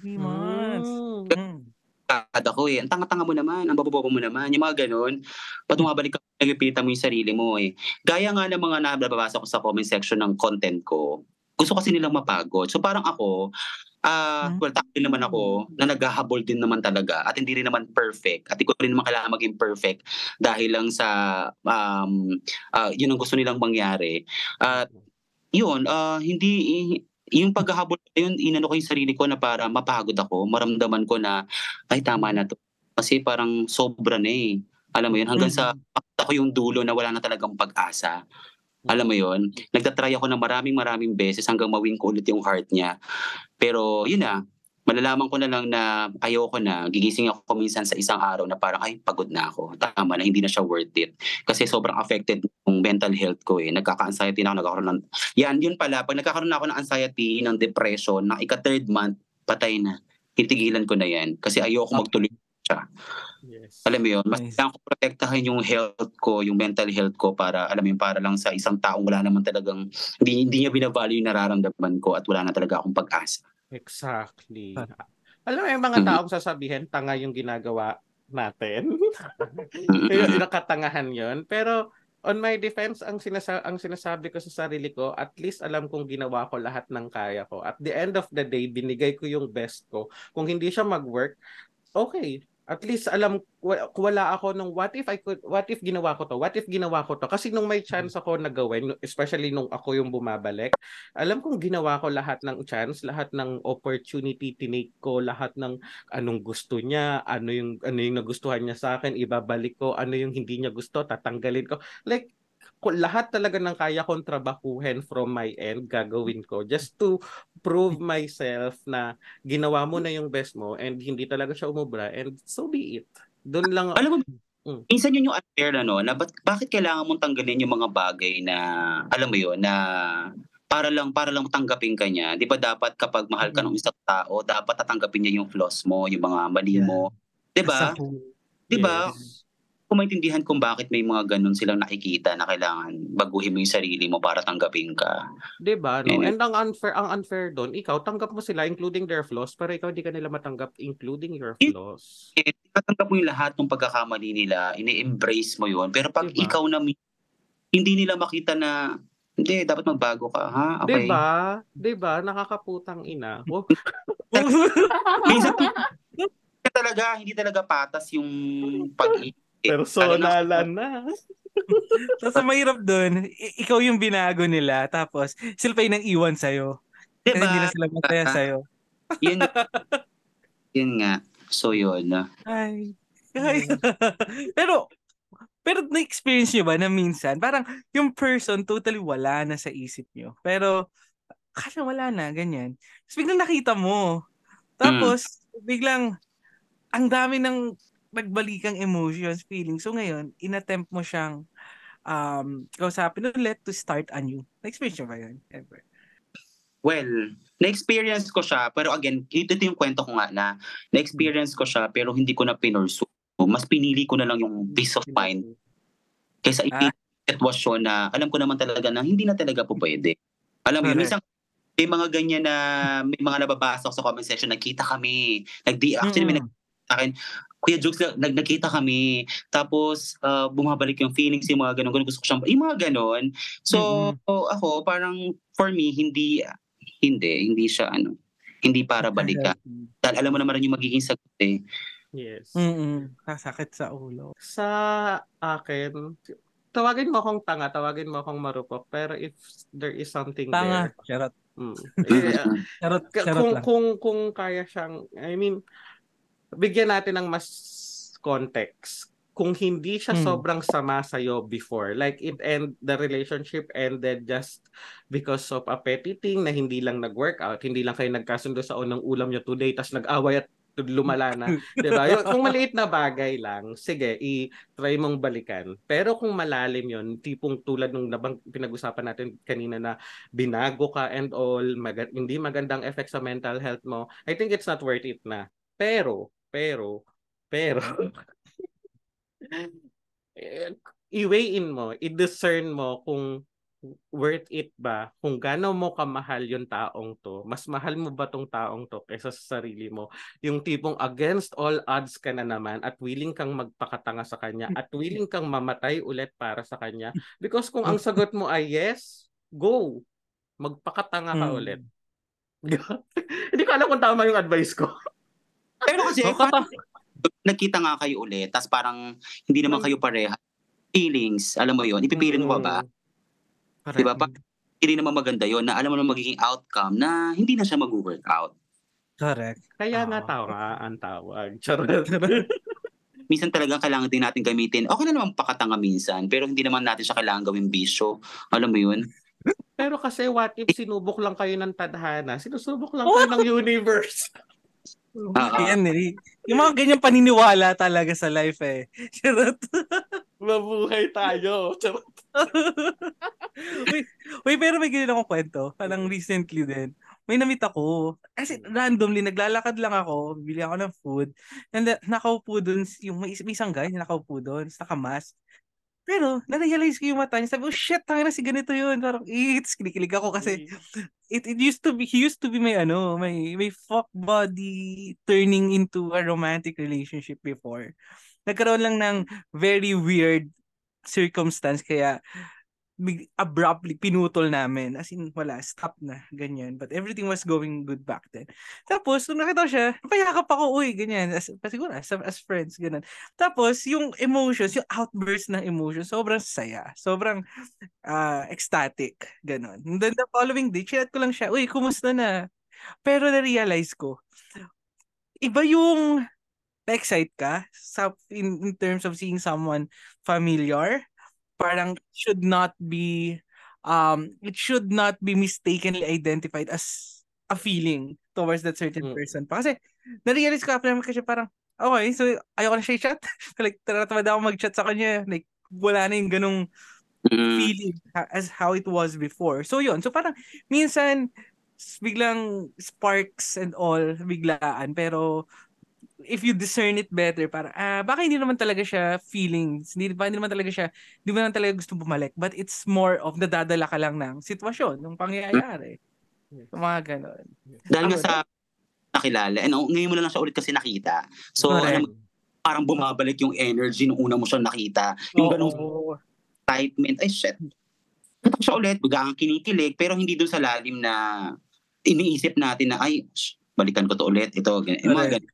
Three months. Mm. Mm. Kada ko eh, ang tanga-tanga mo naman, ang babobobo mo naman, yung mga ganun. Pag bumabalik ka, nagpipilitan mo yung sarili mo eh. Gaya nga ng mga nababasa ko sa comment section ng content ko, gusto kasi nilang mapagod. So parang ako, ah Hmm. well, tao din naman ako na naghahabol din naman talaga at hindi rin naman perfect. At hindi ko rin naman kailangan maging perfect dahil lang sa um, ah, yun ang gusto nilang mangyari. At yun, ah, hindi yung paghahabol na yun, inano ko yung sarili ko na para mapagod ako, maramdaman ko na ay tama na to. Kasi parang sobra na eh. Alam mo yun, hanggang sa ako yung dulo na wala na talagang pag-asa. Alam mo yun, nagtatry ako ng maraming maraming beses hanggang mawin ko ulit yung heart niya. Pero yun na, malalaman ko na lang na ayoko na, gigising ako minsan sa isang araw na parang ay pagod na ako. Tama na, hindi na siya worth it. Kasi sobrang affected yung mental health ko eh. Nagkaka-anxiety na ako, nagkakaroon ng... Yan, yun pala, pag nagkakaroon na ako ng anxiety, ng depression, ng ika-third month, patay na. Titigilan ko na yan. Kasi ayoko magtuloy siya. Yes. Alam mo yun, mas Nice. kailangan ko protektahan yung health ko, yung mental health ko para, alam mo yun, para lang sa isang taong wala naman talagang, hindi, hindi niya binavalue yung nararamdaman ko at wala na talaga akong pag-asa. Exactly. Alam mo yung mga Mhm. taong sasabihin, tanga yung ginagawa natin. Yung nakatangahan yon Pero on my defense, ang, sinasa- ang sinasabi ko sa sarili ko, at least alam kong ginawa ko lahat ng kaya ko. At the end of the day, binigay ko yung best ko. Kung hindi siya mag-work, okay. At least alam wa- wala ako nung what if I could what if ginawa ko to? What if ginawa ko to? Kasi nung may chance ako na gawin especially nung ako yung bumabalik alam kong ginawa ko lahat ng chance lahat ng opportunity tinake ko lahat ng anong gusto niya ano yung ano yung nagustuhan niya sa akin ibabalik ko ano yung hindi niya gusto tatanggalin ko. Like lahat talaga ng kaya kong trabahuhin from my end gagawin ko just to prove myself na ginawa mo na yung best mo and hindi talaga siya umubra and so be it doon lang Alam mo, Mm. minsan yun yung unfair na no, na ba't- bakit kailangan mong tanggalin yung mga bagay na, alam mo yun, na para lang para lang tanggapin ka niya. Di ba dapat kapag mahal ka ng isang tao, dapat tatanggapin niya yung flaws mo, yung mga mali Yeah. mo. Di ba? Di ba? Yes. Kung maintindihan kung bakit may mga ganun silang nakikita na kailangan baguhin mo yung sarili mo para tanggapin ka. 'Di ba? No? Anyway. And ang unfair ang unfair doon, ikaw tanggap mo sila including their flaws, pero ikaw hindi ka nila matanggap including your Eh, flaws. Eh, tatanggap mo yung lahat ng pagkakamali nila, ini-embrace mo yun. Pero pag Diba? ikaw na hindi nila makita na, hindi, dapat magbago ka, ha? Okay. 'Di ba? 'Di ba? Nakakaputang ina. Oh, Minsan, talaga, hindi talaga patas yung pag-ibig. Personalan na. Tapos ang mahirap doon, i- ikaw yung binago nila, tapos sila pa yung nang iwan sa'yo. Kasi Diba? hindi na sila masaya sa'yo. Yun, yun nga. So yun. Ay. Ay. pero, pero na-experience nyo ba na minsan, parang yung person totally wala na sa isip nyo. Pero, kaya wala na, ganyan. Tapos biglang nakita mo. Tapos, biglang, ang dami ng nagbalikang emotions, feelings. So ngayon, inattempt mo siyang um, kausapin ulit to start anew. Na-experience nyo ba yun? Ever? Well, na-experience ko siya, pero again, ito, ito yung kwento ko nga na na-experience ko siya, pero hindi ko na pinursu. Mas pinili ko na lang yung peace of mind kaysa Ah. sitwasyon na alam ko naman talaga na hindi na talaga po pwede. Alam mo, Correct. minsan may mga ganyan na may mga nababasa sa comment section, nagkita kami. Nag-di, actually, may Mm. nag sa akin, Kuya Jokes, nag nagkita kami. Tapos, ah, bumabalik yung feelings, yung mga ganun, ganun. Gusto ko siyang, yung mga ganun. So, ako, parang, for me, hindi, hindi, hindi siya, ano, hindi para balikan. Dahil alam mo naman rin yung magiging sagot eh. Yes. Mm-mm. Sasakit sa ulo. Sa akin, tawagin mo akong tanga, tawagin mo akong marupok, pero if there is something Tanga. there, Charot. mm, eh, Charot, charot kung lang. kung kung kaya siyang I mean bigyan natin ng mas context kung hindi siya Hmm. sobrang sama sa before like it end the relationship ended just because of a petty thing na hindi lang nag-work out hindi lang kayo nagkasundo sa unang ulam niyo today tas nag-away at lumala na 'di ba Yung- kung maliit na bagay lang sige i-try mong balikan pero kung malalim yon tipong tulad nung nabang pinag-usapan natin kanina na binago ka and all, maga- hindi magandang effect sa mental health mo, I think it's not worth it na. Pero, Pero, pero, eh, i-weigh in mo, i-discern mo kung worth it ba kung gaano mo kamahal yung taong to mas mahal mo ba tong taong to kaysa sa sarili mo? Yung tipong against all odds ka na naman at willing kang magpakatanga sa kanya at willing kang mamatay ulit para sa kanya because kung ang sagot mo ay yes go. Magpakatanga ka Hmm. ulit. Hindi ko alam kung tama yung advice ko Pero kasi, Oh, parang nagkita nga kayo ulit, tapos parang hindi naman kayo pareha. Feelings, alam mo yon ipipilit mo ba? Correct. Diba? Pa- Hindi naman maganda yon na alam mo na magiging outcome na hindi na siya mag-work out. Correct. kaya nga Ah. tawa ang tawag charot Minsan talagang kailangan din natin gamitin. Okay na naman pakatanga minsan, pero hindi naman natin siya kailangan gawing bisyo. Alam mo yun? Pero kasi what if sinubok lang kayo ng tadhana? Sinusubok lang kayo ng universe. Oo. Yan eh. Yung mga ganyang paniniwala talaga sa life eh. Charot. Mabuhay tayo. Charot. uy, uy, pero may ganyan akong kwento. Parang recently din. May namit ako. Kasi randomly, naglalakad lang ako. Bili ako ng food. And nakaupo dun, yung may, isang guy na nakaupo dun. Nakamask. Pero, na-realize ko yung mata niya. Sabi ko, shit, tangina si ganito yun. Parang, it's, kinikilig ako kasi it, it used to be, he used to be may ano, may, may fuck body turning into a romantic relationship before. Nagkaroon lang ng very weird circumstance kaya abruptly pinutol namin. As in, wala, stop na, ganyan. But everything was going good back then. Tapos, nung nakita ko siya, napayakap ako, uy, ganyan. As, siguro, as, as friends, ganun. Tapos, yung emotions, yung outburst ng emotions, sobrang saya. Sobrang ah ecstatic. Ganun. And then the following day, chat ko lang siya, uy, kumusta na? Pero na-realize ko, iba yung na-excite ka sa, in, in terms of seeing someone familiar. Parang should not be, um, it should not be mistakenly identified as a feeling towards that certain Mm. person. Pa. Kasi, na-realize ko after naman kasi parang, okay, so ayoko na siya i-chat. like, tinatamad ako mag-chat sa kanya. Like, wala na yung ganong Mm. feeling as how it was before. So yun. So parang minsan biglang sparks and all biglaan pero if you discern it better para ah baka hindi naman talaga siya feelings hindi ba hindi naman talaga siya hindi mo naman talaga gusto bumalik but it's more of nadadala ka lang ng sitwasyon ng pangyayari yung mga ganon Dahil nga sa nakilala, ano, ngayon mo lang siya ulit kasi nakita. So, Correct. ano, parang bumabalik yung energy nung una mo siya nakita. Yung ganong Oo. excitement, ay shit. Kita ko siya ulit, biglang kinikilig, pero hindi dun sa lalim na iniisip natin na, ay, sh, balikan ko to ulit, ito, ganyan. Mga ganyan.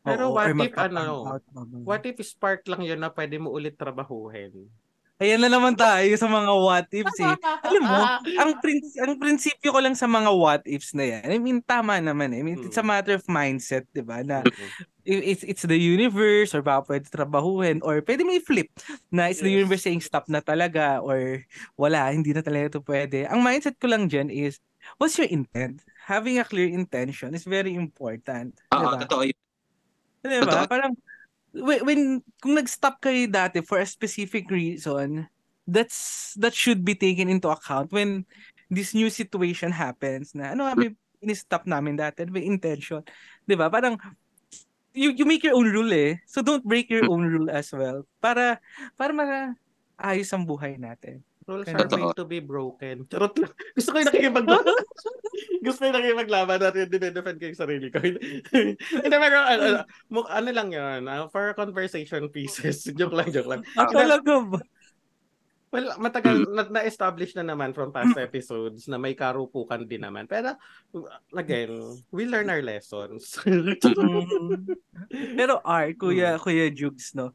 Pero Oo, what or if, ano, out, What if spark lang yun na pwede mo ulit trabahuhin? Ayan na naman tayo sa mga what ifs eh. Alam mo, ang prin- ang prinsipyo ko lang sa mga what ifs na yan. I mean, tama naman eh. I mean, it's a Mm. matter of mindset, 'di ba? Na it's it's the universe or baka pwede trabahuhin or pwede mo i-flip na it's the Yes. universe saying stop na talaga or wala, hindi na talaga ito pwede. Ang mindset ko lang dyan is, what's your intent? Having a clear intention is very important. Oo, diba? totoo yun. Di ba? Parang, when, when, kung nag-stop kayo dati for a specific reason, that's, that should be taken into account when this new situation happens na, ano may in-stop namin dati, may intention. Di ba? Parang, you, you make your own rule eh. So don't break your own rule as well. Para, para maayos ang buhay natin. Rules are made to be broken. Charot lang. Gusto ko yung nakikipag Gusto ko yung nakikipaglaban natin. Dinedefend ko yung sarili ko. Hindi, pero ano, ano, ano lang yun. ah, for conversation pieces. joke lang, joke lang. Ah, talaga ba? Well, matagal na- na-establish na naman from past episodes na may karupukan din naman. Pero, again, we learn our lessons. Mhm. Pero R, Kuya, Kuya Jugs, no?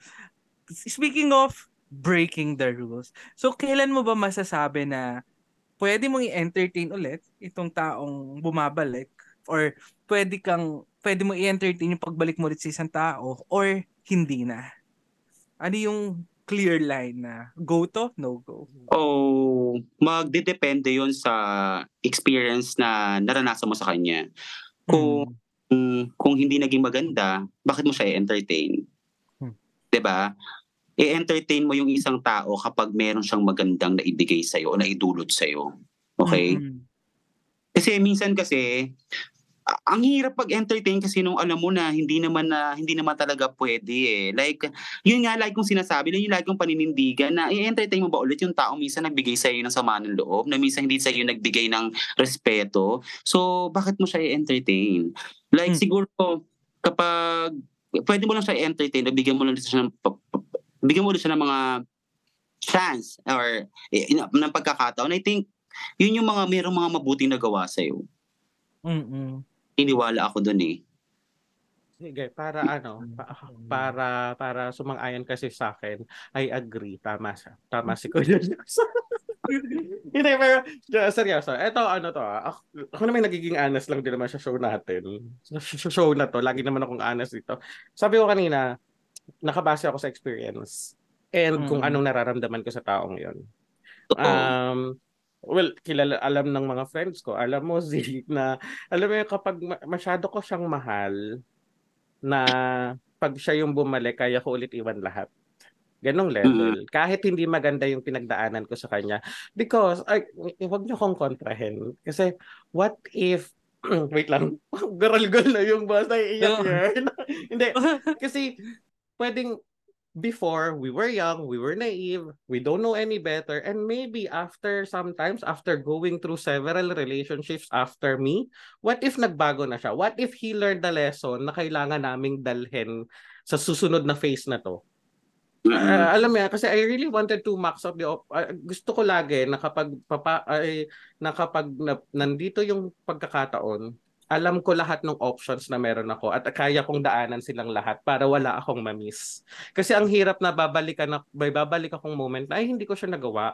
Speaking of breaking the rules, so kailan mo ba masasabi na pwede mong i-entertain ulit itong taong bumabalik or pwede kang pwede mo i-entertain yung pagbalik mo ulit sa isang tao or hindi na? Ano yung clear line na go to, no go? O magdedepende yon sa experience na naranasan mo sa kanya. Kung kung, kung hindi naging maganda, bakit mo siya i-entertain? Hmm. 'Di ba? I-entertain mo yung isang tao kapag meron siyang magandang naibigay sa iyo o naidulot sa iyo. Okay? Mhm. Kasi minsan kasi ang hirap pag-entertain kasi nung alam mo na hindi naman na hindi naman talaga pwede eh. Like yun nga like kong sinasabi, yun yung lagi kong paninindigan na i-entertain mo ba ulit yung tao minsan nagbigay sa iyo ng sama ng loob, na minsan hindi sa iyo nagbigay ng respeto. So bakit mo siya i-entertain? Like Hmm. siguro kapag pwede mo lang siya i-entertain, bigyan mo lang siya ng bigyan mo lang siya ng mga chance or eh, in- ng pagkakataon. I think yun yung mga merong mga mabuting nagawa sa iyo. Mm-mm. Iniwala ako doon eh. Sige, para ano, pa- para para sumang-ayon kasi sa akin, I agree, tama siya. Tama si Kuya. Hindi, pero seryoso. Ito, ano to, ah, ako, ako naman nagiging honest lang din naman sa show natin. Sa show na to, lagi naman akong honest dito. Sabi ko kanina, nakabase ako sa experience and kung Mm. anong nararamdaman ko sa taong yon. Um, well, kilala, alam ng mga friends ko, alam mo, Z, na, alam mo kapag ma- masyado ko siyang mahal, na pag siya yung bumalik, kaya ko ulit iwan lahat. Ganong level. Kahit hindi maganda yung pinagdaanan ko sa kanya. Because, ay, huwag niyo kong kontrahen. Kasi, what if, wait lang, garal-gal na yung boss, naiiyak yan. hindi, kasi, pwedeng, before, we were young, we were naive, we don't know any better, and maybe after sometimes, after going through several relationships after me, what if nagbago na siya? What if he learned the lesson na kailangan naming dalhin sa susunod na phase na to? Ah, alam mo yan, kasi I really wanted to max out the op- ah, gusto ko lagi na kapag papa ay na kapag na, nandito yung pagkakataon, alam ko lahat ng options na meron ako at kaya kong daanan silang lahat para wala akong ma-miss. Kasi ang hirap na babalikan na may babalik akong moment na ay hindi ko siya nagawa.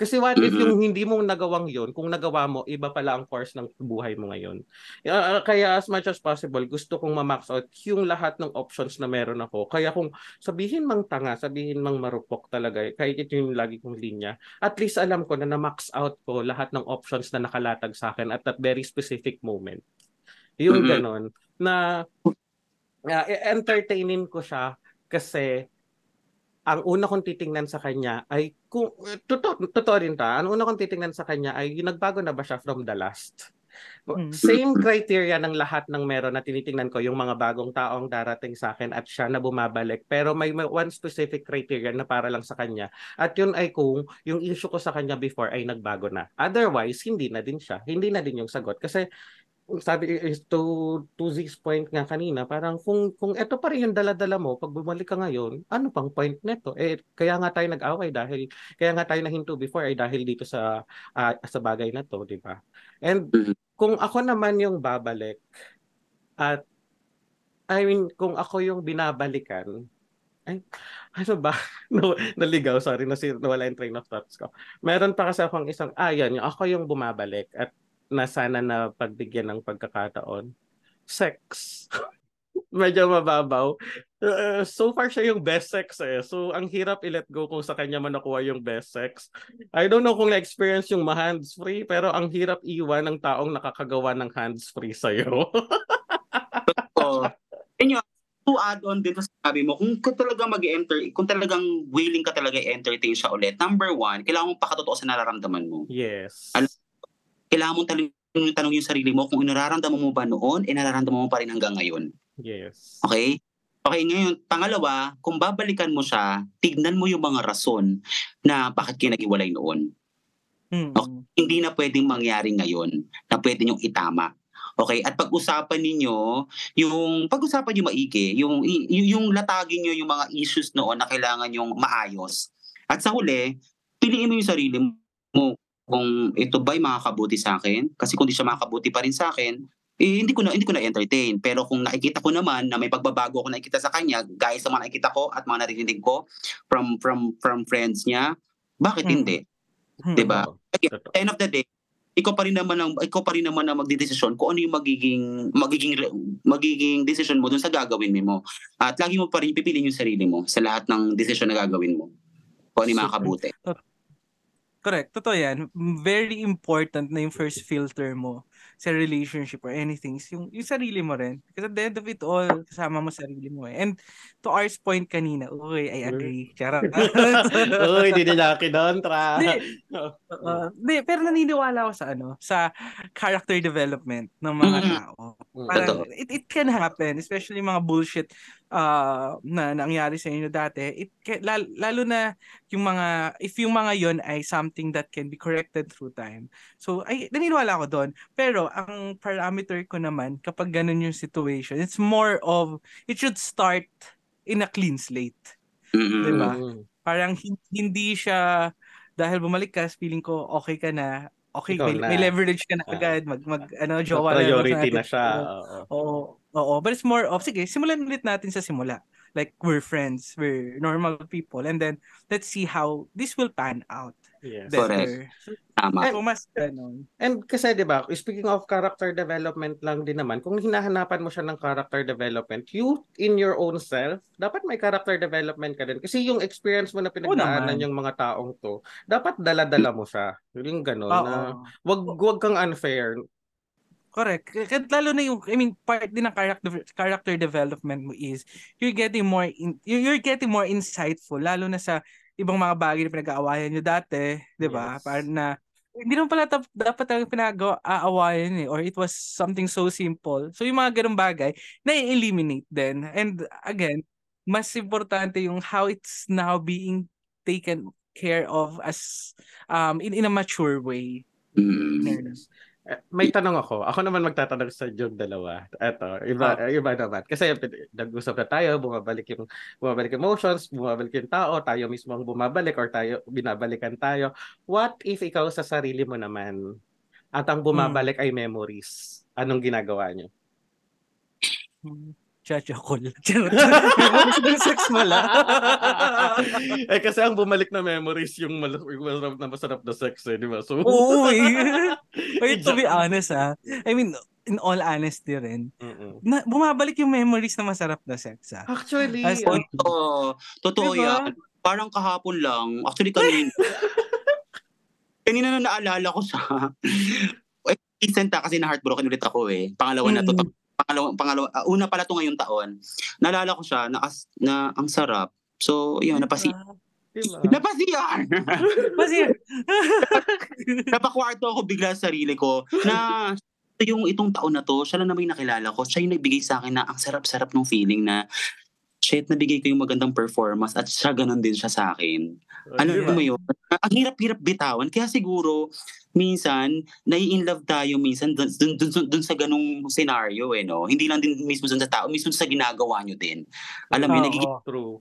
Kasi what if yung hindi mo nagawang yon kung nagawa mo, iba pala ang course ng buhay mo ngayon. Ah, kaya as much as possible, gusto kong ma-max out yung lahat ng options na meron ako. Kaya kung sabihin mang tanga, sabihin mang marupok talaga, kahit ito yung lagi kong linya, at least alam ko na na-max out ko lahat ng options na nakalatag sa akin at that very specific moment. Yung Mhm. ganon, na uh, entertainin ko siya kasi ang una kong titingnan sa kanya ay kung totoo totoo rin ta ang una kong titingnan sa kanya ay nagbago na ba siya from the last? Mm. same criteria ng lahat ng meron na tinitingnan ko yung mga bagong taong darating sa akin at siya na bumabalik. Pero may, may one specific criteria na para lang sa kanya. At yun ay kung yung issue ko sa kanya before ay nagbago na. Otherwise hindi na din siya. Hindi na din yung sagot. Kasi sabi is to to Z's point nga kanina, parang kung kung ito pa rin yung dala-dala mo pag bumalik ka ngayon, ano pang point nito? Eh kaya nga tayo nag-away dahil kaya nga tayo nahinto before ay dahil dito sa ah, sa bagay na to, di ba? And Mhm. kung ako naman yung babalik at I mean, kung ako yung binabalikan, ay, ano ba? No, naligaw, sorry, nasir, nawala yung train of thoughts ko. Meron pa kasi akong isang, ah, yan, yung ako yung bumabalik at na sana na pagbigyan ng pagkakataon. Sex. Medyo mababaw. Uh, so far siya yung best sex eh. So ang hirap i-let go kung sa kanya man nakuha yung best sex. I don't know kung na-experience yung ma-hands-free pero ang hirap iwan ng taong nakakagawa ng hands-free sa'yo. So, yun yun, to add on din sa sabi mo, kung, kung talagang mag-enter, kung talagang willing ka talaga i-entertain siya ulit, number one, kailangan mong pakatotoo sa nararamdaman mo. yes. Al- Kailangan mong tanong, tanong yung sarili mo kung nararamdaman mo ba noon, eh nararamdaman mo pa rin hanggang ngayon. Yes. Okay? Okay, ngayon, pangalawa, kung babalikan mo siya, tignan mo yung mga rason na bakit kayo nag-iwalay noon. Mm. Hindi na pwedeng mangyari ngayon na pwede niyong itama. Okay? At pag-usapan ninyo, yung pag-usapan niyo maigi, yung, y- yung latagin niyo yung mga issues noon na kailangan yung maayos. At sa huli, piliin mo yung sarili mo kung ito ba'y makakabuti sa akin kasi kung di siya makakabuti pa rin sa akin eh, hindi ko na hindi ko na entertain pero kung nakikita ko naman na may pagbabago ako nakikita sa kanya gaya sa mga nakikita ko at mga narinig ko from from from friends niya bakit Mm. hindi Mm. 'di ba Totoo. at the end of the day ikaw pa rin naman ang ikaw pa rin naman ang magdedesisyon kung ano yung magiging magiging magiging decision mo dun sa gagawin mo at lagi mo pa rin pipiliin yung sarili mo sa lahat ng decision na gagawin mo kung ano yung Super. makakabuti Correct. Totoo yan. Very important na yung first filter mo sa relationship or anything, yung, yung sarili mo rin. Because at the end of it all, kasama mo sarili mo eh. And to ours point kanina, okay, I agree. Charot. Uy, hindi nila kinontra. Hindi. Uh, di, pero naniniwala ako sa ano, sa character development ng mga Mm. tao. Mm. Parang it, it can happen, especially mga bullshit uh, na nangyari sa inyo dati. It lalo, lalo na yung mga, if yung mga yon ay something that can be corrected through time. So, ay, naniniwala ako doon. Pero, ang parameter ko naman, kapag ganun yung situation, it's more of, it should start in a clean slate. Mm-mm. Diba? Parang hin- hindi siya dahil bumalik ka, feeling ko okay ka na. Okay, Ikaw may, na. may leverage ka na Ah. agad, mag mag ano jowa na priority natin. na siya. Oo. Oo. Oo, but it's more of sige, simulan ulit natin sa simula. Like we're friends, we're normal people and then let's see how this will pan out Yes. better. So, Tama. so mas ganun. And kasi 'di ba, speaking of character development lang din naman, kung hinahanapan mo siya ng character development, you in your own self, dapat may character development ka din. Kasi yung experience mo na pinagdaanan yung mga taong to, dapat dala-dala mo siya. Yung gano'n Oo. na wag wag kang unfair. Correct. K- Kahit lalo na yung, I mean, part din ng character, character development mo is, you're getting more, in, you're getting more insightful, lalo na sa ibang mga bagay na pinag-aawayan nyo dati, di ba? Yes. Parang na, hindi naman pala tap, dapat talaga pinag-aawayan eh, or it was something so simple. So yung mga ganung bagay, na-eliminate din. And again, mas importante yung how it's now being taken care of as um in in a mature way. Mm. Eh, May tanong ako. Ako naman magtatanong sa yung dalawa. Eto, iba, Ah. iba naman. Kasi nag-usap na tayo, bumabalik yung, bumabalik yung emotions, bumabalik yung tao, tayo mismo ang bumabalik or tayo, binabalikan tayo. What if ikaw sa sarili mo naman at ang bumabalik ay memories? Anong ginagawa niyo? Hmm. Chachakol. Sex mo lang. eh kasi ang bumalik na memories yung, mal- yung masarap na masarap na sex eh, di ba? So, Oo eh. Wait, to be honest ah. I mean, in all honesty rin, Mm-mm. na, bumabalik yung memories na masarap na sex ah. Actually, As in- Oo, totoo Diba? yan. Parang kahapon lang. Actually, kanina. kanina na naalala ko sa... Eh, Recent ah, kasi na-heartbroken ulit ako eh. Pangalawa na to. Mm. Pangalawa, pangalawa, ah, una pala to ngayong taon. Naalala ko siya na, as, na ang sarap. So, yun, napasi... Diba? Napasiyan! Kasi, Napakwarto ako bigla sa sarili ko na yung itong taon na to, siya lang naman yung nakilala ko. Siya yung nagbigay sa akin na ang sarap-sarap ng feeling na shit, nabigay ko yung magandang performance at siya ganun din siya sa akin. Alam Diba? mo yun? Ang hirap-hirap bitawan. Kaya siguro, minsan, nai-in love tayo minsan dun, dun, dun, dun sa ganung scenario eh, no? Hindi lang din mismo sa tao, mismo sa ginagawa nyo din. Alam mo, Oo. nagiging... True.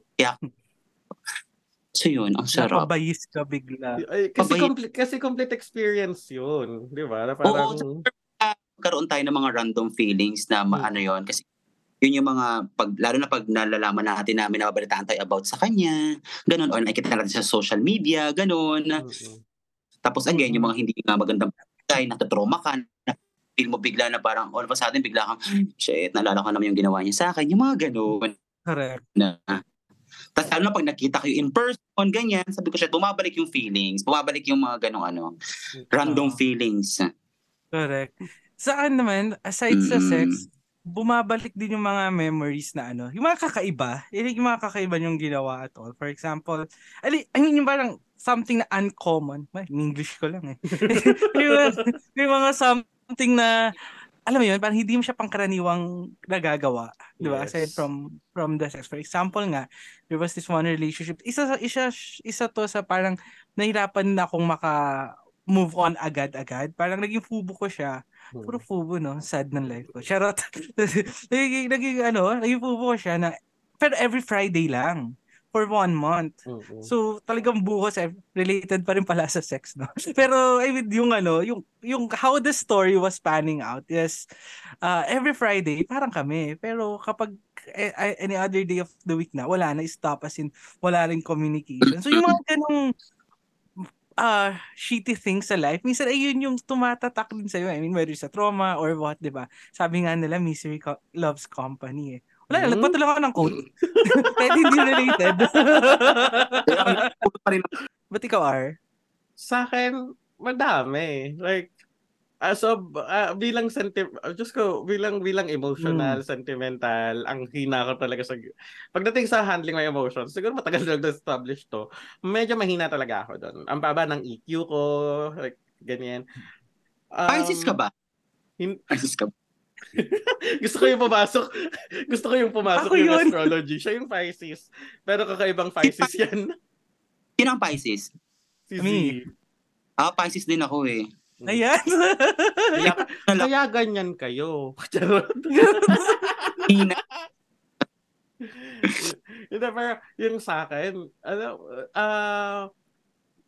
So yun, ang sarap. napabayis ka bigla. Ay, kasi Pabay- complete kasi complete experience 'yun, 'di ba? Na Parang magkaroon tayo ng mga random feelings na Hmm. ano yon kasi yun yung mga pag lalo na pag nalalaman natin na babalitaan tayo about sa kanya ganun or nakikita natin sa social media ganun Mm-mm. tapos again yung mga hindi nga magandang bagay natatrauma ka na feel mo bigla na parang all of a sudden bigla kang shit naalala ko naman yung ginawa niya sa akin yung mga ganun Correct. na tapos na pag nakita kayo in person ganyan sabi ko siya bumabalik yung feelings bumabalik yung mga ganong ano random feelings Correct. Saan naman, aside sa Mm. sex, bumabalik din yung mga memories na ano, yung mga kakaiba, yung mga kakaiba yung ginawa at all. For example, ali, I mean, yung parang something na uncommon. Ay, in English ko lang eh. yung, yung mga something na, alam mo yun, parang hindi mo siya pangkaraniwang nagagawa. Di ba? Yes. Aside from from the sex. For example nga, there was this one relationship. Isa, isa, isa to sa parang nahirapan na akong maka move on agad-agad. Parang naging fubo ko siya. Hmm. Puro fubo, no? Sad ng life ko. Charot. naging, naging, ano, naging fubo ko siya na, pero every Friday lang. For one month. Mm-mm. So, talagang buhos eh, related pa rin pala sa sex, no? Pero, I mean, yung ano, yung, yung how the story was panning out is, uh, every Friday, parang kami. Pero kapag eh, eh, any other day of the week na, wala na, stop as in, wala rin communication. So, yung mga ganong uh, shitty things sa life, minsan ayun yung tumatatak din sa'yo. I mean, whether sa trauma or what, di ba? Sabi nga nila, misery co- loves company eh. Wala, Hmm? nagpatuloy ako ng quote. Kahit hindi related. Ba't ikaw, R? Sa akin, madami. Like, Ah, so ah, bilang senti ah, Diyos ko, bilang bilang emotional, sentimental, ang hina ko talaga sa pagdating sa handling my emotions, siguro matagal na establish to. Medyo mahina talaga ako doon. Ang baba ng EQ ko, like ganyan. Um, Pisces ka ba? hin- Pisces ka ba? gusto ko yung pumasok. gusto ko yung pumasok Ako yung yun. astrology. Siya yung Pisces. Pero kakaibang Pisces yan. Sino ang Pisces? Si Z. Me. Ah, Pisces din ako eh. Ayan. Kaya, kaya ganyan kayo. Charot. Hina. Hindi, pero yung sa akin, ano, ah,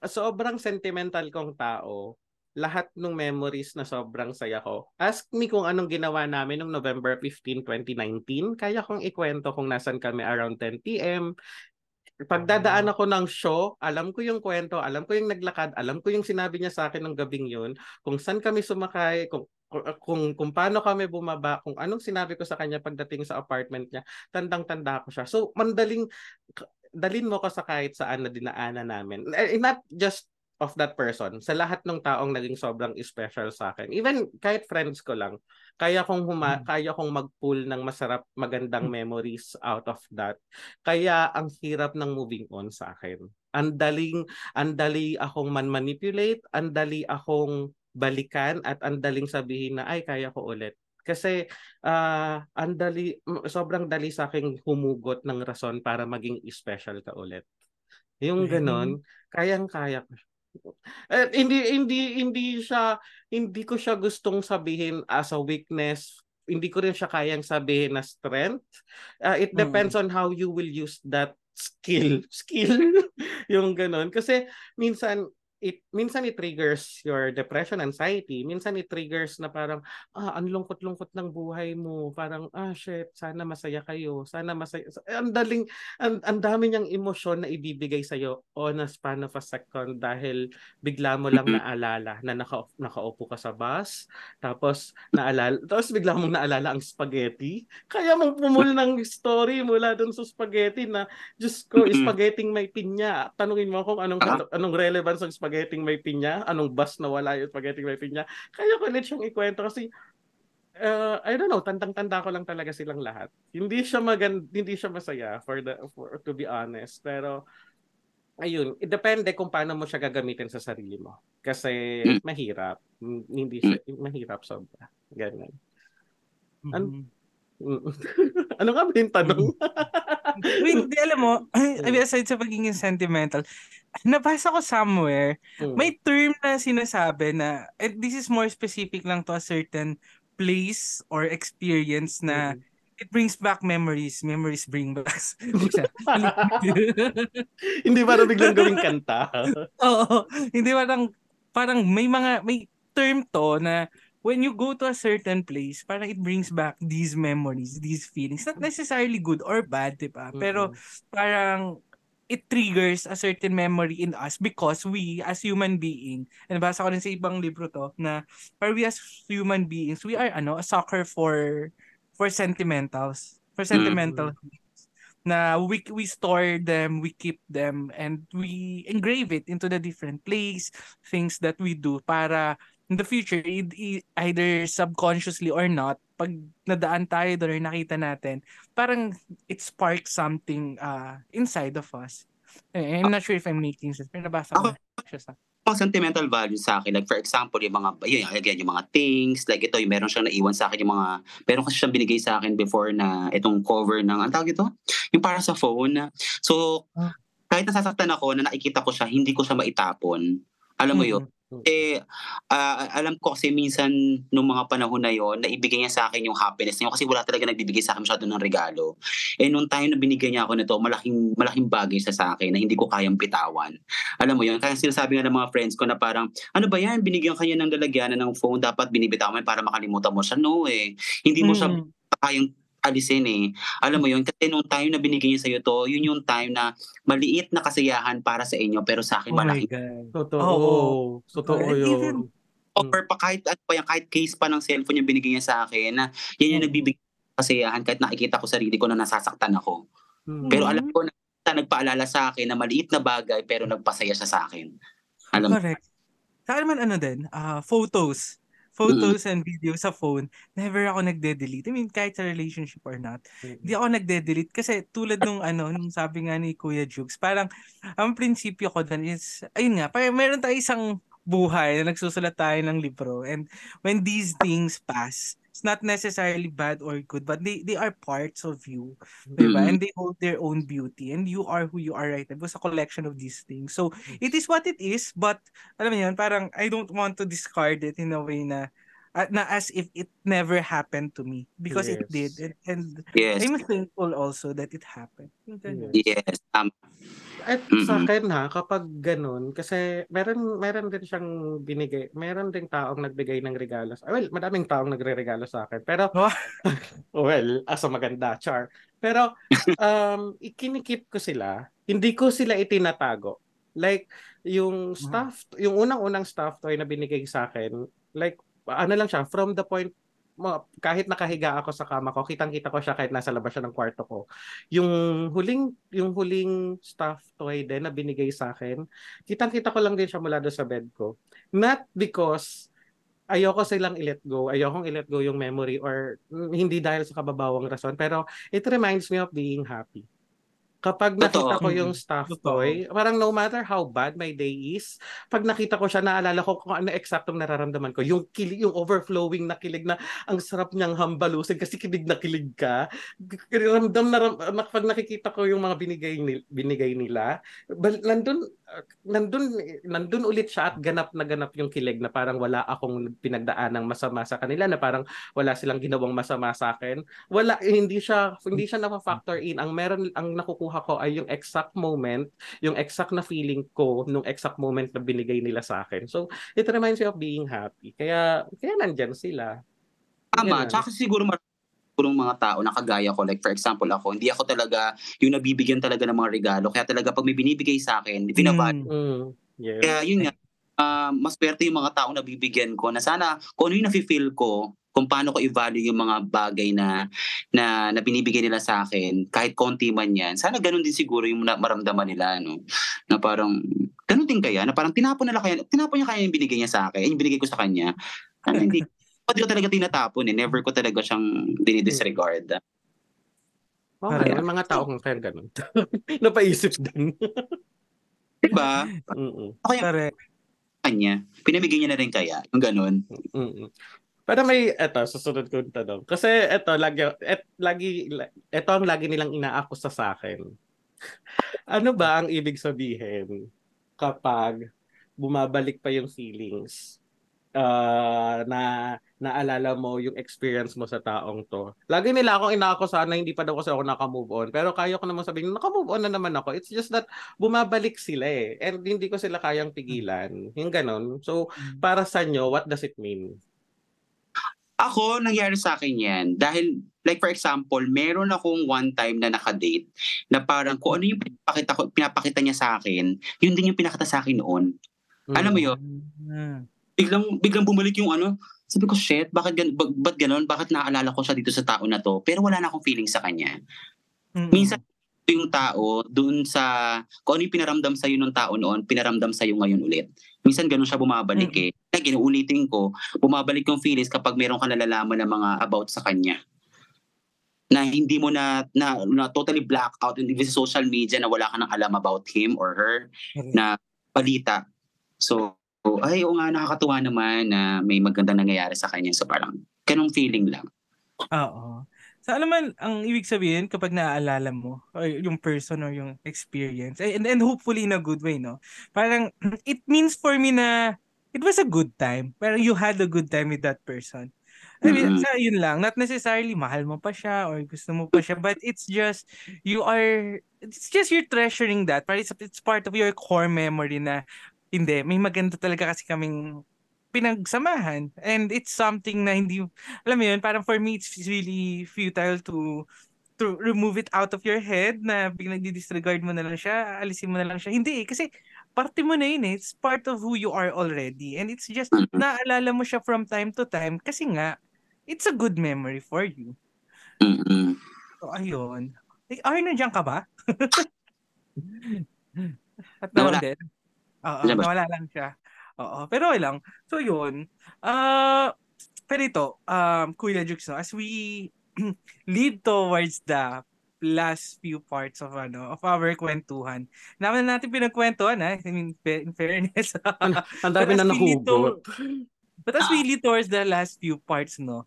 sobrang sentimental kong tao. Lahat ng memories na sobrang saya ko. Ask me kung anong ginawa namin noong November 15, 2019. Kaya kong ikwento kung nasan kami around 10 p.m. Pagdadaan ako ng show, alam ko yung kwento, alam ko yung naglakad, alam ko yung sinabi niya sa akin ng gabing yun, kung saan kami sumakay, kung kung kung paano kami bumaba, kung anong sinabi ko sa kanya pagdating sa apartment niya, tandang-tanda ko siya. So, mandaling dalin mo ko sa kahit saan na dinaanan namin. Eh, Not just of that person, sa lahat ng taong naging sobrang special sa akin. Even kahit friends ko lang, kaya kong huma, Mm. kaya kong mag-pull ng masarap, magandang memories out of that. Kaya ang hirap ng moving on sa akin. Ang daling, ang dali akong man-manipulate, ang dali akong balikan at ang daling sabihin na ay kaya ko ulit. Kasi ah ang dali sobrang dali sa akin humugot ng rason para maging special ka ulit. Yung ganon, kayang-kaya ko. Eh, hindi hindi hindi siya hindi ko siya gustong sabihin as a weakness. Hindi ko rin siya kayang sabihin na strength. Ah, it depends on how you will use that skill. Skill. yung ganon. Kasi minsan it minsan it triggers your depression, anxiety. Minsan it triggers na parang ah ang lungkot-lungkot ng buhay mo. Parang ah shit, sana masaya kayo. Sana masaya. Ang daling ang, ang dami niyang emosyon na ibibigay sa iyo on a span of a second dahil bigla mo lang naalala na naka, nakaupo ka sa bus, tapos naalala, tapos bigla mong naalala ang spaghetti. Kaya mong pumul ng story mula dun sa spaghetti na, Diyos ko, spaghetti may pinya. Tanungin mo kung anong, Ah. anong relevance ng spaghetti may pinya, anong bus na wala yung spaghetti may pinya. Kaya ko ulit siyang ikwento kasi uh, I don't know, tandang-tanda ko lang talaga silang lahat. Hindi siya magand hindi siya masaya for the for, to be honest, pero ayun, it depende kung paano mo siya gagamitin sa sarili mo. Kasi Mm. mahirap. Mm, Hindi siya mahirap sobra. Ganun. An- Mm. ano nga ba yung tanong? Wait, di alam mo, I mean, aside sa pagiging sentimental, nabasa ko somewhere, Mm. may term na sinasabi na, and this is more specific lang to a certain place or experience na Mm. it brings back memories. Memories bring back. Hindi para biglang gawing kanta. Oo. Hindi parang, parang may mga, may term to na when you go to a certain place, parang it brings back these memories, these feelings. Not necessarily good or bad, di ba? Pero parang it triggers a certain memory in us because we as human being and basa ko rin sa ibang libro to na para we as human beings we are ano a sucker for for sentimentals for sentimental things. Na we we store them we keep them and we engrave it into the different place things that we do para in the future either subconsciously or not pag nadaan tayo doon or nakita natin parang it sparks something uh, inside of us. Eh, I'm not sure if I'm making sense. Pero nabasa ko siya sa... mga sentimental values sa akin. Like for example, yung mga, yun, again, yung mga things, like ito, yung meron siyang naiwan sa akin, yung mga, meron kasi siyang binigay sa akin before na itong cover ng, ang tawag ito? Yung para sa phone. So, Ah. kahit nasasaktan ako na nakikita ko siya, hindi ko siya maitapon. Alam mo yun? Eh, ah, alam ko kasi minsan nung mga panahon na yon naibigay niya sa akin yung happiness niya kasi wala talaga nagbibigay sa akin masyado ng regalo. Eh, nung time na binigyan niya ako nito, malaking, malaking bagay sa sa akin na hindi ko kayang bitawan. Alam mo yun? Kaya sinasabi nga ng mga friends ko na parang, ano ba yan? Binigyan kanya ng lalagyanan ng phone, dapat binibitawan mo para makalimutan mo siya. No eh. Hindi mo siya Mm. kayang alisin eh. Alam mo yun, kasi nung time na binigay niya sa'yo to, yun yung time na maliit na kasiyahan para sa inyo, pero sa akin Oh malaki. Totoo. Oo. Totoo And yun. even- Or pa kahit, ano pa yan, kahit case pa ng cellphone yung binigay niya sa akin, na yan yung Mm. nagbibigay ng kasiyahan kahit nakikita ko sarili ko na nasasaktan ako. Mm. Pero alam ko na na nagpaalala sa akin na maliit na bagay pero nagpasaya siya sa akin. Alam mo? Correct. Sa akin naman ano din, ah photos. Photos and videos sa phone, never ako nagde-delete. I mean, kahit sa relationship or not, hindi ako nagde-delete kasi tulad nung ano, nung sabi nga ni Kuya Jukes, parang ang prinsipyo ko dun is, ayun nga, parang meron tayo isang buhay na nagsusulat tayo ng libro and when these things pass, it's not necessarily bad or good, but they they are parts of you, diba? Mm. And they hold their own beauty, and you are who you are right now. It was a collection of these things. So it is what it is, but alam mo yun, parang I don't want to discard it in a way na at na as if it never happened to me because it did Yes. and, and Yes. I'm thankful also that it happened. Yes. Um, At sa Mm-mm. akin ha, kapag ganun, kasi meron, meron din siyang binigay, meron ding taong nagbigay ng regalo. sa- Well, madaming taong nagre-regalo sa akin. Pero, Oh. well, as a maganda, char. Pero, um, ikinikip ko sila, hindi ko sila itinatago. Like, yung stuff, yung unang-unang stuff toy na binigay sa akin, like, ano lang siya, from the point, kahit nakahiga ako sa kama ko, kitang-kita ko siya kahit nasa labas siya ng kwarto ko. Yung huling yung huling stuff toy din na binigay sa akin, kitang-kita ko lang din siya mula doon sa bed ko. Not because ayoko silang i-let go, ayokong i-let go yung memory or mm, hindi dahil sa kababawang rason, pero it reminds me of being happy. Kapag nakita Totoo. ko yung stuff Totoo. toy, parang no matter how bad my day is, pag nakita ko siya, naalala ko kung ano eksaktong nararamdaman ko. Yung kilig, yung overflowing na kilig na ang sarap niyang hambalusin kasi kilig na kilig ka. Ramdam na, ram, na pag nakikita ko yung mga binigay, ni, binigay nila, bal, nandun, nandun, nandun ulit siya at ganap na ganap yung kilig na parang wala akong pinagdaan ng masama sa kanila, na parang wala silang ginawang masama sa akin. Wala, hindi siya, hindi siya na-factor in. Ang meron, ang nakukuha ko ay yung exact moment, yung exact na feeling ko nung exact moment na binigay nila sa akin. So, it reminds me of being happy. Kaya, kaya nandyan sila. Tama. Tsaka siguro mar- siguro mga tao na kagaya ko, like for example ako, hindi ako talaga yung nabibigyan talaga ng mga regalo. Kaya talaga pag may binibigay sa akin, binavalue. Mm. Mm, yes. Kaya yun nga, ah, mas swerte yung mga taong nabibigyan ko na sana kung ano yung nafe-feel ko, kung paano ko i-value yung mga bagay na, na, na binibigay nila sa akin, kahit konti man yan, sana ganun din siguro yung na- maramdaman nila, no? Na parang, ganun din kaya, na parang tinapon nila kaya, tinapon niya kaya yung binigay niya sa akin, yung binigay ko sa kanya. Sana hindi, hindi ko talaga tinatapon eh. Never ko talaga siyang dinidisregard. Okay, Correct. may mga tao kung kaya ganun. Napaisip din. Diba? Mm-mm. Ako yung Correct. kanya, pinamigay niya na rin kaya, yung ganun. Mm-mm. Pero may eto susunod kong tanong. Kasi eto lagi et, lagi eto ang lagi nilang inaakusa sa akin. Ano ba ang ibig sabihin kapag bumabalik pa yung feelings? Ah, na naalala mo yung experience mo sa taong to. Lagi nila akong inaakusahan na hindi pa daw kasi ako naka-move on. Pero kaya ko naman sabihin, naka-move on na naman ako. It's just that bumabalik sila eh. And hindi ko sila kayang pigilan. Yung ganon. So, para sa nyo, what does it mean? Ako, nangyari sa akin yan. Dahil, like for example, meron akong one time na nakadate na parang kung ano yung pinapakita, ko, pinapakita niya sa akin, yun din yung pinakita sa akin noon. Alam mo yun? Mm. Biglang, biglang bumalik yung ano, sabi ko, shit, bakit gan, ba, ba't ganon? Bakit naaalala ko siya dito sa tao na to? Pero wala na akong feeling sa kanya. Mm. Minsan, yung tao, doon sa, kung ano yung pinaramdam sa'yo ng tao noon, pinaramdam sa'yo ngayon ulit. Minsan ganun siya bumabalik eh. Kaya ginuulitin ko, bumabalik yung feelings kapag meron ka nalalaman ng mga about sa kanya na hindi mo na, na, na totally black out in sa social media na wala ka nang alam about him or her na balita. So, ay, oo nga, nakakatuwa naman na may magandang nangyayari sa kanya. So, parang, ganong feeling lang. Oo. So alam mo, ang ibig sabihin kapag naaalala mo or yung person or yung experience and, and hopefully in a good way, no? Parang it means for me na it was a good time. Pero you had a good time with that person. I mean, Mhm. sa yun lang, not necessarily mahal mo pa siya or gusto mo pa siya, but it's just you are it's just you're treasuring that. Parang it's, it's part of your core memory na hindi, may maganda talaga kasi kaming pinagsamahan. And it's something na hindi, alam mo yun, parang for me, it's really futile to to remove it out of your head na biglang di-disregard mo na lang siya, alisin mo na lang siya. Hindi eh, kasi parte mo na yun eh. It's part of who you are already. And it's just, Mhm. naalala mo siya from time to time kasi nga, it's a good memory for you. Mm-mm. So, ayun. Eh, Ar, nandiyan ka ba? At Nawala. din. Oo, siya? nawala lang siya. Oo, pero okay lang. So yun. Uh, pero ito, um, Kuya no, as we lead towards the last few parts of ano of our kwentuhan. Naman natin pinagkwentuhan ha. I mean, in fairness. Ang, ang dami na nahugot. But as we lead towards the last few parts, no,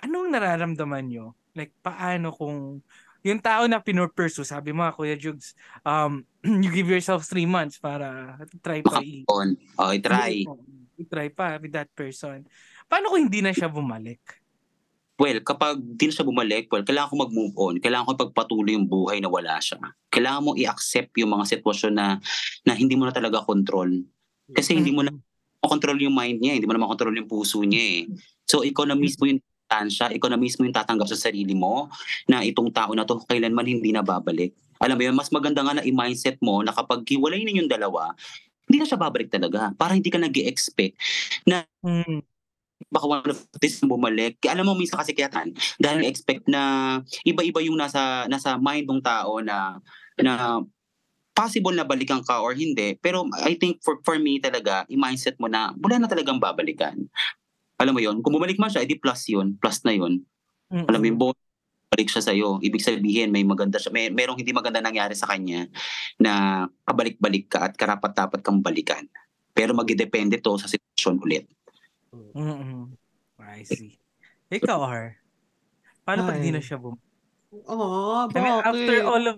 anong nararamdaman nyo? Like, paano kung yung tao na pinurpursue, sabi mo, Kuya Jugs, um, you give yourself three months para try pa i- On. Oh, try. i-try pa with that person. Paano kung hindi na siya bumalik? Well, kapag di na siya bumalik, well, kailangan ko mag-move on. Kailangan ko pagpatuloy yung buhay na wala siya. Kailangan mo i-accept yung mga sitwasyon na na hindi mo na talaga control. Kasi hindi mo na control yung mind niya, hindi mo na makontrol yung puso niya eh. So ikaw na mismo yung tansya, ikaw na mismo yung tatanggap sa sarili mo na itong tao na to kailanman hindi na babalik. Alam mo yun, mas maganda nga na i-mindset mo na kapag hiwalay ninyong dalawa, hindi na siya babalik talaga. Para hindi ka nag expect na Mm. baka one of this bumalik. Alam mo minsan kasi kaya tan dahil expect na iba-iba yung nasa nasa mind ng tao na na possible na balikan ka or hindi. Pero I think for for me talaga, i-mindset mo na wala na talagang babalikan. Alam mo yon kung bumalik man siya, edi plus yun. Plus na yun. Mm-mm. Alam mo yung bonus, balik siya sa'yo. Ibig sabihin, may maganda siya. May, merong hindi maganda nangyari sa kanya na pabalik-balik ka at karapat-dapat kang balikan. Pero magdedepende to sa sitwasyon ulit. Mm-mm. I see. Ikaw, Har. Paano pag di na siya bum... Oh, I mean, after all of...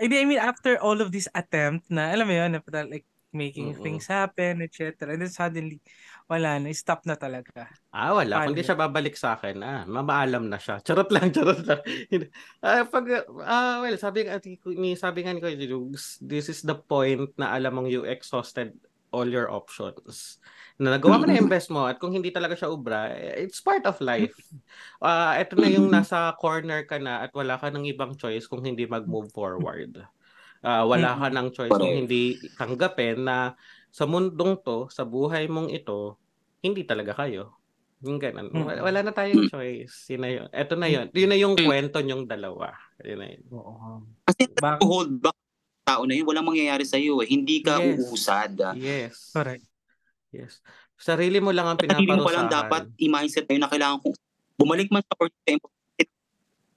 I mean, after all of this attempt na, alam mo yun, na like making Oo. things happen, etc. And then suddenly, wala na, stop na talaga. Ah, wala. Paano? Kung di siya babalik sa akin, ah, mamaalam na siya. Charot lang, charot lang. ah, pag, ah, well, sabi, ni, sabi nga ni Kuya Jugs, this is the point na alam mong you exhausted all your options. Na nagawa mo na yung best mo at kung hindi talaga siya ubra, it's part of life. Ah, ito na yung nasa corner ka na at wala ka ng ibang choice kung hindi mag-move forward. Ah, wala ka ng choice kung Correct. hindi tanggapin na sa mundong to, sa buhay mong ito, hindi talaga kayo. Yung ganun. Wala, wala na tayong choice. Yun na yun. Ito na yun. Yun na yung kwento nyong dalawa. Yun na yun. Oo. Kasi Bak- hold back tao na yun, walang mangyayari sa iyo eh. Hindi ka Yes. uusad. Yes. Correct. Yes. Sarili mo lang ang Sa sarili mo pa pinaparusahan. lang dapat i-mindset tayo na kailangan kong bumalik man sa or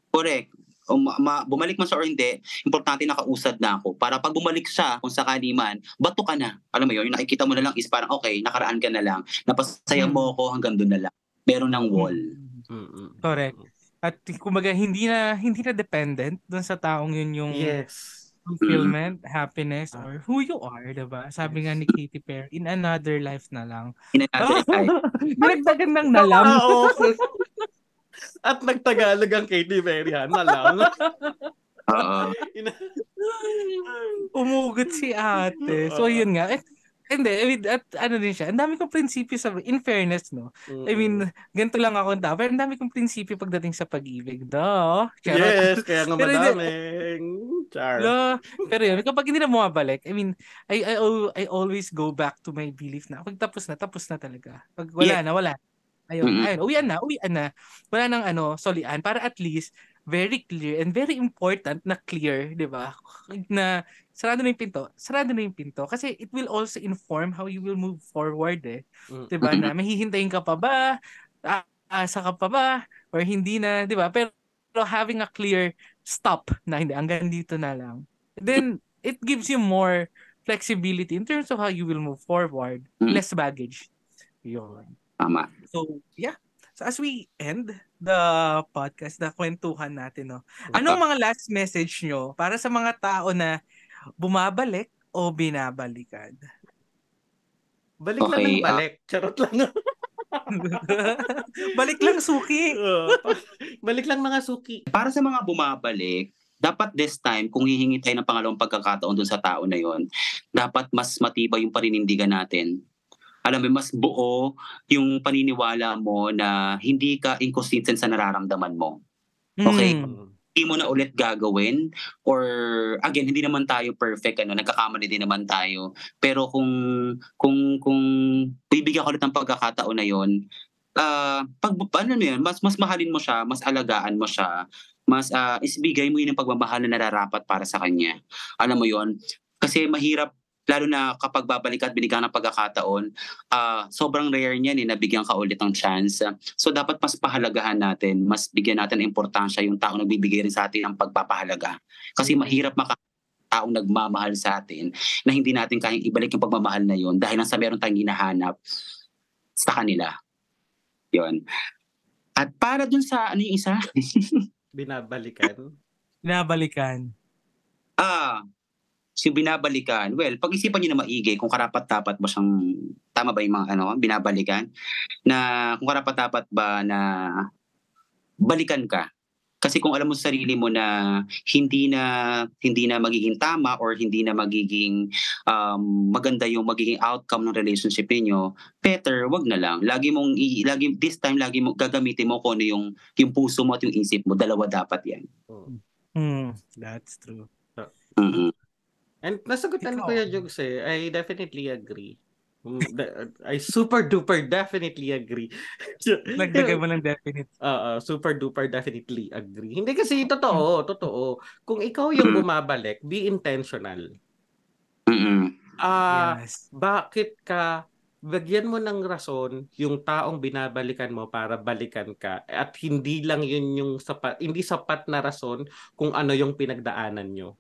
correct. O ma- ma- bumalik man sa or hindi, importante nakausad na ako. Para pag bumalik siya, kung sakali man, bato ka na. Alam mo yun, yung nakikita mo na lang is parang, okay, nakaraan ka na lang. Napasaya mo ako hanggang doon na lang. Meron ng wall. Mm-mm. Correct. At kumbaga, hindi na, hindi na dependent dun sa taong yun yung Yes. fulfillment, happiness, or who you are, diba? Sabi nga ni Katy Perry, in another life na lang. In another life. Dinagdagan ng na lang. Okay. At nagtagalog ang Katy Perry, ha? Na lang. Oo. Umugot si ate. So, yun nga. Eh, hindi, I mean, at ano din siya, ang dami kong prinsipyo sa, in fairness, no? I mean, ganito lang ako ang tao, pero ang dami kong prinsipyo pagdating sa pag-ibig, no? Charot. yes, kaya nga madaming. Char. Lo, pero yun, kapag hindi na bumabalik, I mean, I, I, al- I always go back to my belief na pag tapos na, tapos na talaga. Pag wala Yeah. na, wala. Ayun, Mm-mm. ayun, uwian na, uwian na. Wala nang ano, solian, para at least very clear and very important na clear, di ba? Na sarado na yung pinto, sarado na yung pinto. Kasi it will also inform how you will move forward eh. Mm. Di ba? Na mahihintayin ka pa ba? Aasa ka pa ba? Or hindi na, di ba? Pero having a clear stop na hindi, hanggang dito na lang. Then, it gives you more flexibility in terms of how you will move forward. Mm. Less baggage. Yun. Tama. So, yeah. So, as we end the podcast, the kwentuhan natin, no? Anong mga last message nyo para sa mga tao na bumabalik o binabalikan? Balik lang Okay, ng balik. Charot lang. Balik lang, Suki! Balik lang mga suki. Para sa mga bumabalik, dapat this time, kung hihingi tayo ng pangalawang pagkakataon dun sa tao na yon, dapat mas matibay yung paninindigan natin. Alam mo, mas buo yung paniniwala mo na hindi ka inconsistent sa nararamdaman mo. Okay. Mm. Hindi mo na ulit gagawin or again, hindi naman tayo perfect, ano, nagkakamali din naman tayo. Pero kung kung kung bibigyan ko ulit ng pagkakataon na yon, ah pag ano yun, mas mas mahalin mo siya, mas alagaan mo siya, mas ah, isbigay mo yun yung pagmamahal na nararapat para sa kanya. Alam mo yon kasi mahirap lalo na kapag babalik at binigyan ng pagkakataon, ah sobrang rare niyan eh, nabigyan ka ulit ng chance. So dapat mas pahalagahan natin, mas bigyan natin ng importansya yung taong nagbibigay rin sa atin ng pagpapahalaga. Kasi mahirap maka taong nagmamahal sa atin na hindi natin kayang ibalik yung pagmamahal na yun dahil lang sa meron tayong hinahanap sa kanila. Yon. At para dun sa ano yung isa? Binabalikan. Binabalikan. ah, yung binabalikan. Well, pag-isipan niyo na maigi kung karapat-dapat ba siyang tama ba yung mga ano, binabalikan na kung karapat-dapat ba na balikan ka. Kasi kung alam mo sa sarili mo na hindi na hindi na magiging tama or hindi na magiging um, maganda yung magiging outcome ng relationship niyo, better wag na lang. Lagi mong i- lagi this time lagi mo gagamitin mo kung ano yung yung puso mo at yung isip mo. Dalawa dapat 'yan. Hmm, that's true. Mhm. And nasagutan Ikaw. Kuya Jugs eh, I definitely agree. Mm, I super duper definitely agree. Nagdagay mo ng definite. Oo, super duper definitely agree. Hindi kasi totoo, totoo. Kung ikaw yung bumabalik, be intentional. Ah, yes. bakit ka bagyan mo ng rason yung taong binabalikan mo para balikan ka at hindi lang yun yung sapat hindi sapat na rason kung ano yung pinagdaanan nyo.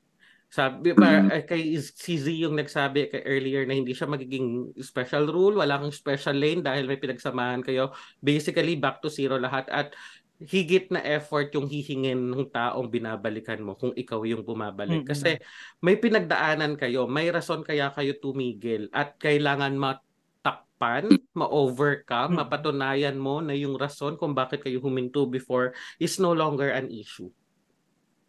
Sabi pa eh, kay si Z yung nagsabi kay earlier na hindi siya magiging special rule, wala kang special lane dahil may pinagsamahan kayo. Basically back to zero lahat at higit na effort yung hihingin ng taong binabalikan mo kung ikaw yung bumabalik. Mm-mm. Kasi may pinagdaanan kayo, may rason kaya kayo tumigil at kailangan matakpan, ma-overcome, Mm. mapatunayan mo na yung rason kung bakit kayo huminto before is no longer an issue.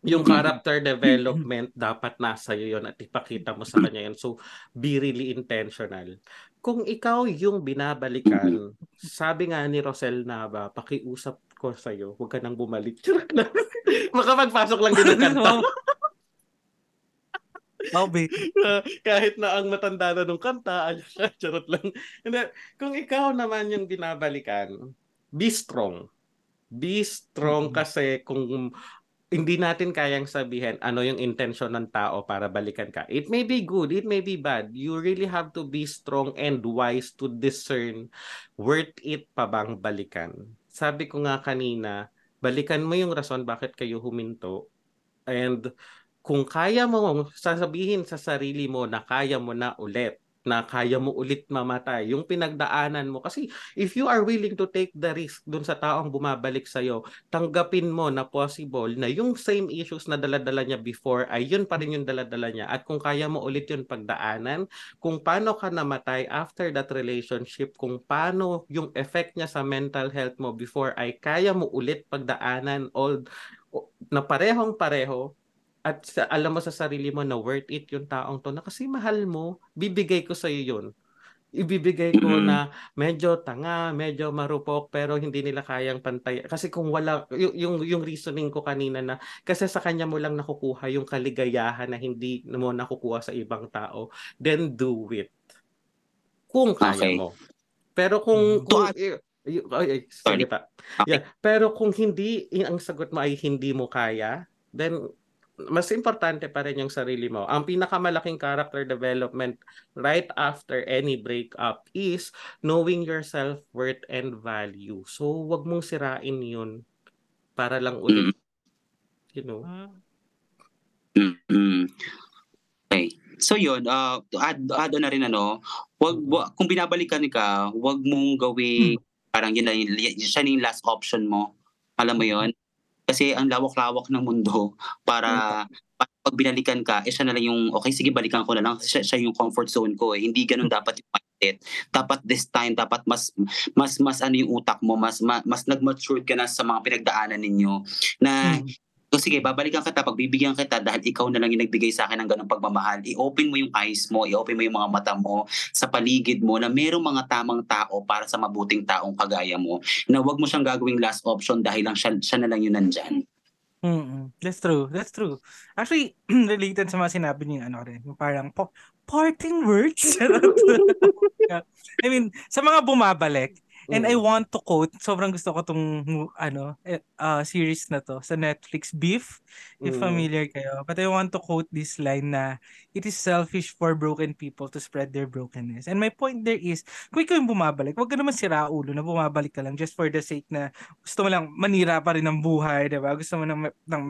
Yung Mm. character development dapat nasa iyo yun at ipakita mo sa kanya yun. So be really intentional. Kung ikaw yung binabalikan, sabi nga ni Rosel Nava, pakiusap ko sa iyo, huwag ka nang bumalik. Charot lang. Makapagpasok lang din ng kanta. Wow, babe. kahit na ang matanda na nung kanta, charot lang. Hindi, kung ikaw naman yung binabalikan, be strong. Be strong Mhm. kasi kung hindi natin kayang sabihin ano yung intention ng tao para balikan ka. It may be good, it may be bad. You really have to be strong and wise to discern worth it pa bang balikan. Sabi ko nga kanina, balikan mo yung rason bakit kayo huminto and kung kaya mo sasabihin sa sarili mo na kaya mo na ulit, na kaya mo ulit mamatay, yung pinagdaanan mo. Kasi if you are willing to take the risk dun sa taong bumabalik sa'yo, tanggapin mo na possible na yung same issues na daladala niya before ay yun pa rin yung daladala niya. At kung kaya mo ulit yun pagdaanan, kung paano ka namatay after that relationship, kung paano yung effect niya sa mental health mo before ay kaya mo ulit pagdaanan all na parehong pareho at sa, alam mo sa sarili mo na worth it yung taong to na kasi mahal mo, bibigay ko sa iyo yun. Ibibigay ko Mhm. na medyo tanga, medyo marupok pero hindi nila kayang pantay. Kasi kung wala yung yung, yung reasoning ko kanina na kasi sa kanya mo lang nakukuha yung kaligayahan na hindi mo nakukuha sa ibang tao, then do it. Kung kaya Okay. mo. Pero kung Mhm. kung ay, ay, ay, Sorry. pa. Okay. Yeah. Pero kung hindi, ang sagot mo ay hindi mo kaya, then mas importante pa rin yung sarili mo. Ang pinakamalaking character development right after any breakup is knowing your self-worth and value. So, wag mong sirain yun para lang ulit, you know. Mm. Okay. So yun, uh, add, add on na rin ano, wag, wag kung binabalikan ka, wag mong gawing parang yun na yun, siya na yung last option mo. Alam mo yun? Kasi ang lawak-lawak ng mundo para para pag binalikan ka, eh siya na lang yung, okay, sige, balikan ko na lang. Siya, siya yung comfort zone ko. Eh. Hindi ganun dapat yung mindset. Dapat this time, dapat mas, mas, mas ano yung utak mo, mas, mas, mas nag-matured ka na sa mga pinagdaanan ninyo. Na, So sige, babalikan kita, pagbibigyan kita dahil ikaw na lang yung nagbigay sa akin ng ganong pagmamahal. I-open mo yung eyes mo, i-open mo yung mga mata mo sa paligid mo na merong mga tamang tao para sa mabuting taong kagaya mo. Na wag mo siyang gagawing last option dahil lang siya, siya na lang yung nandyan. Mm-mm. That's true. That's true. Actually, related sa mga sinabi niyo ano rin, parang po, parting words. I mean, sa mga bumabalik, And I Mm. want to quote, sobrang gusto ko tong ano, uh, series na to sa Netflix, Beef, if Mm. familiar kayo. But I want to quote this line na, it is selfish for broken people to spread their brokenness. And my point there is, kung ikaw yung bumabalik, huwag ka naman sira ulo na bumabalik ka lang just for the sake na gusto mo lang manira pa rin ng buhay, di ba? Gusto mo ng, ng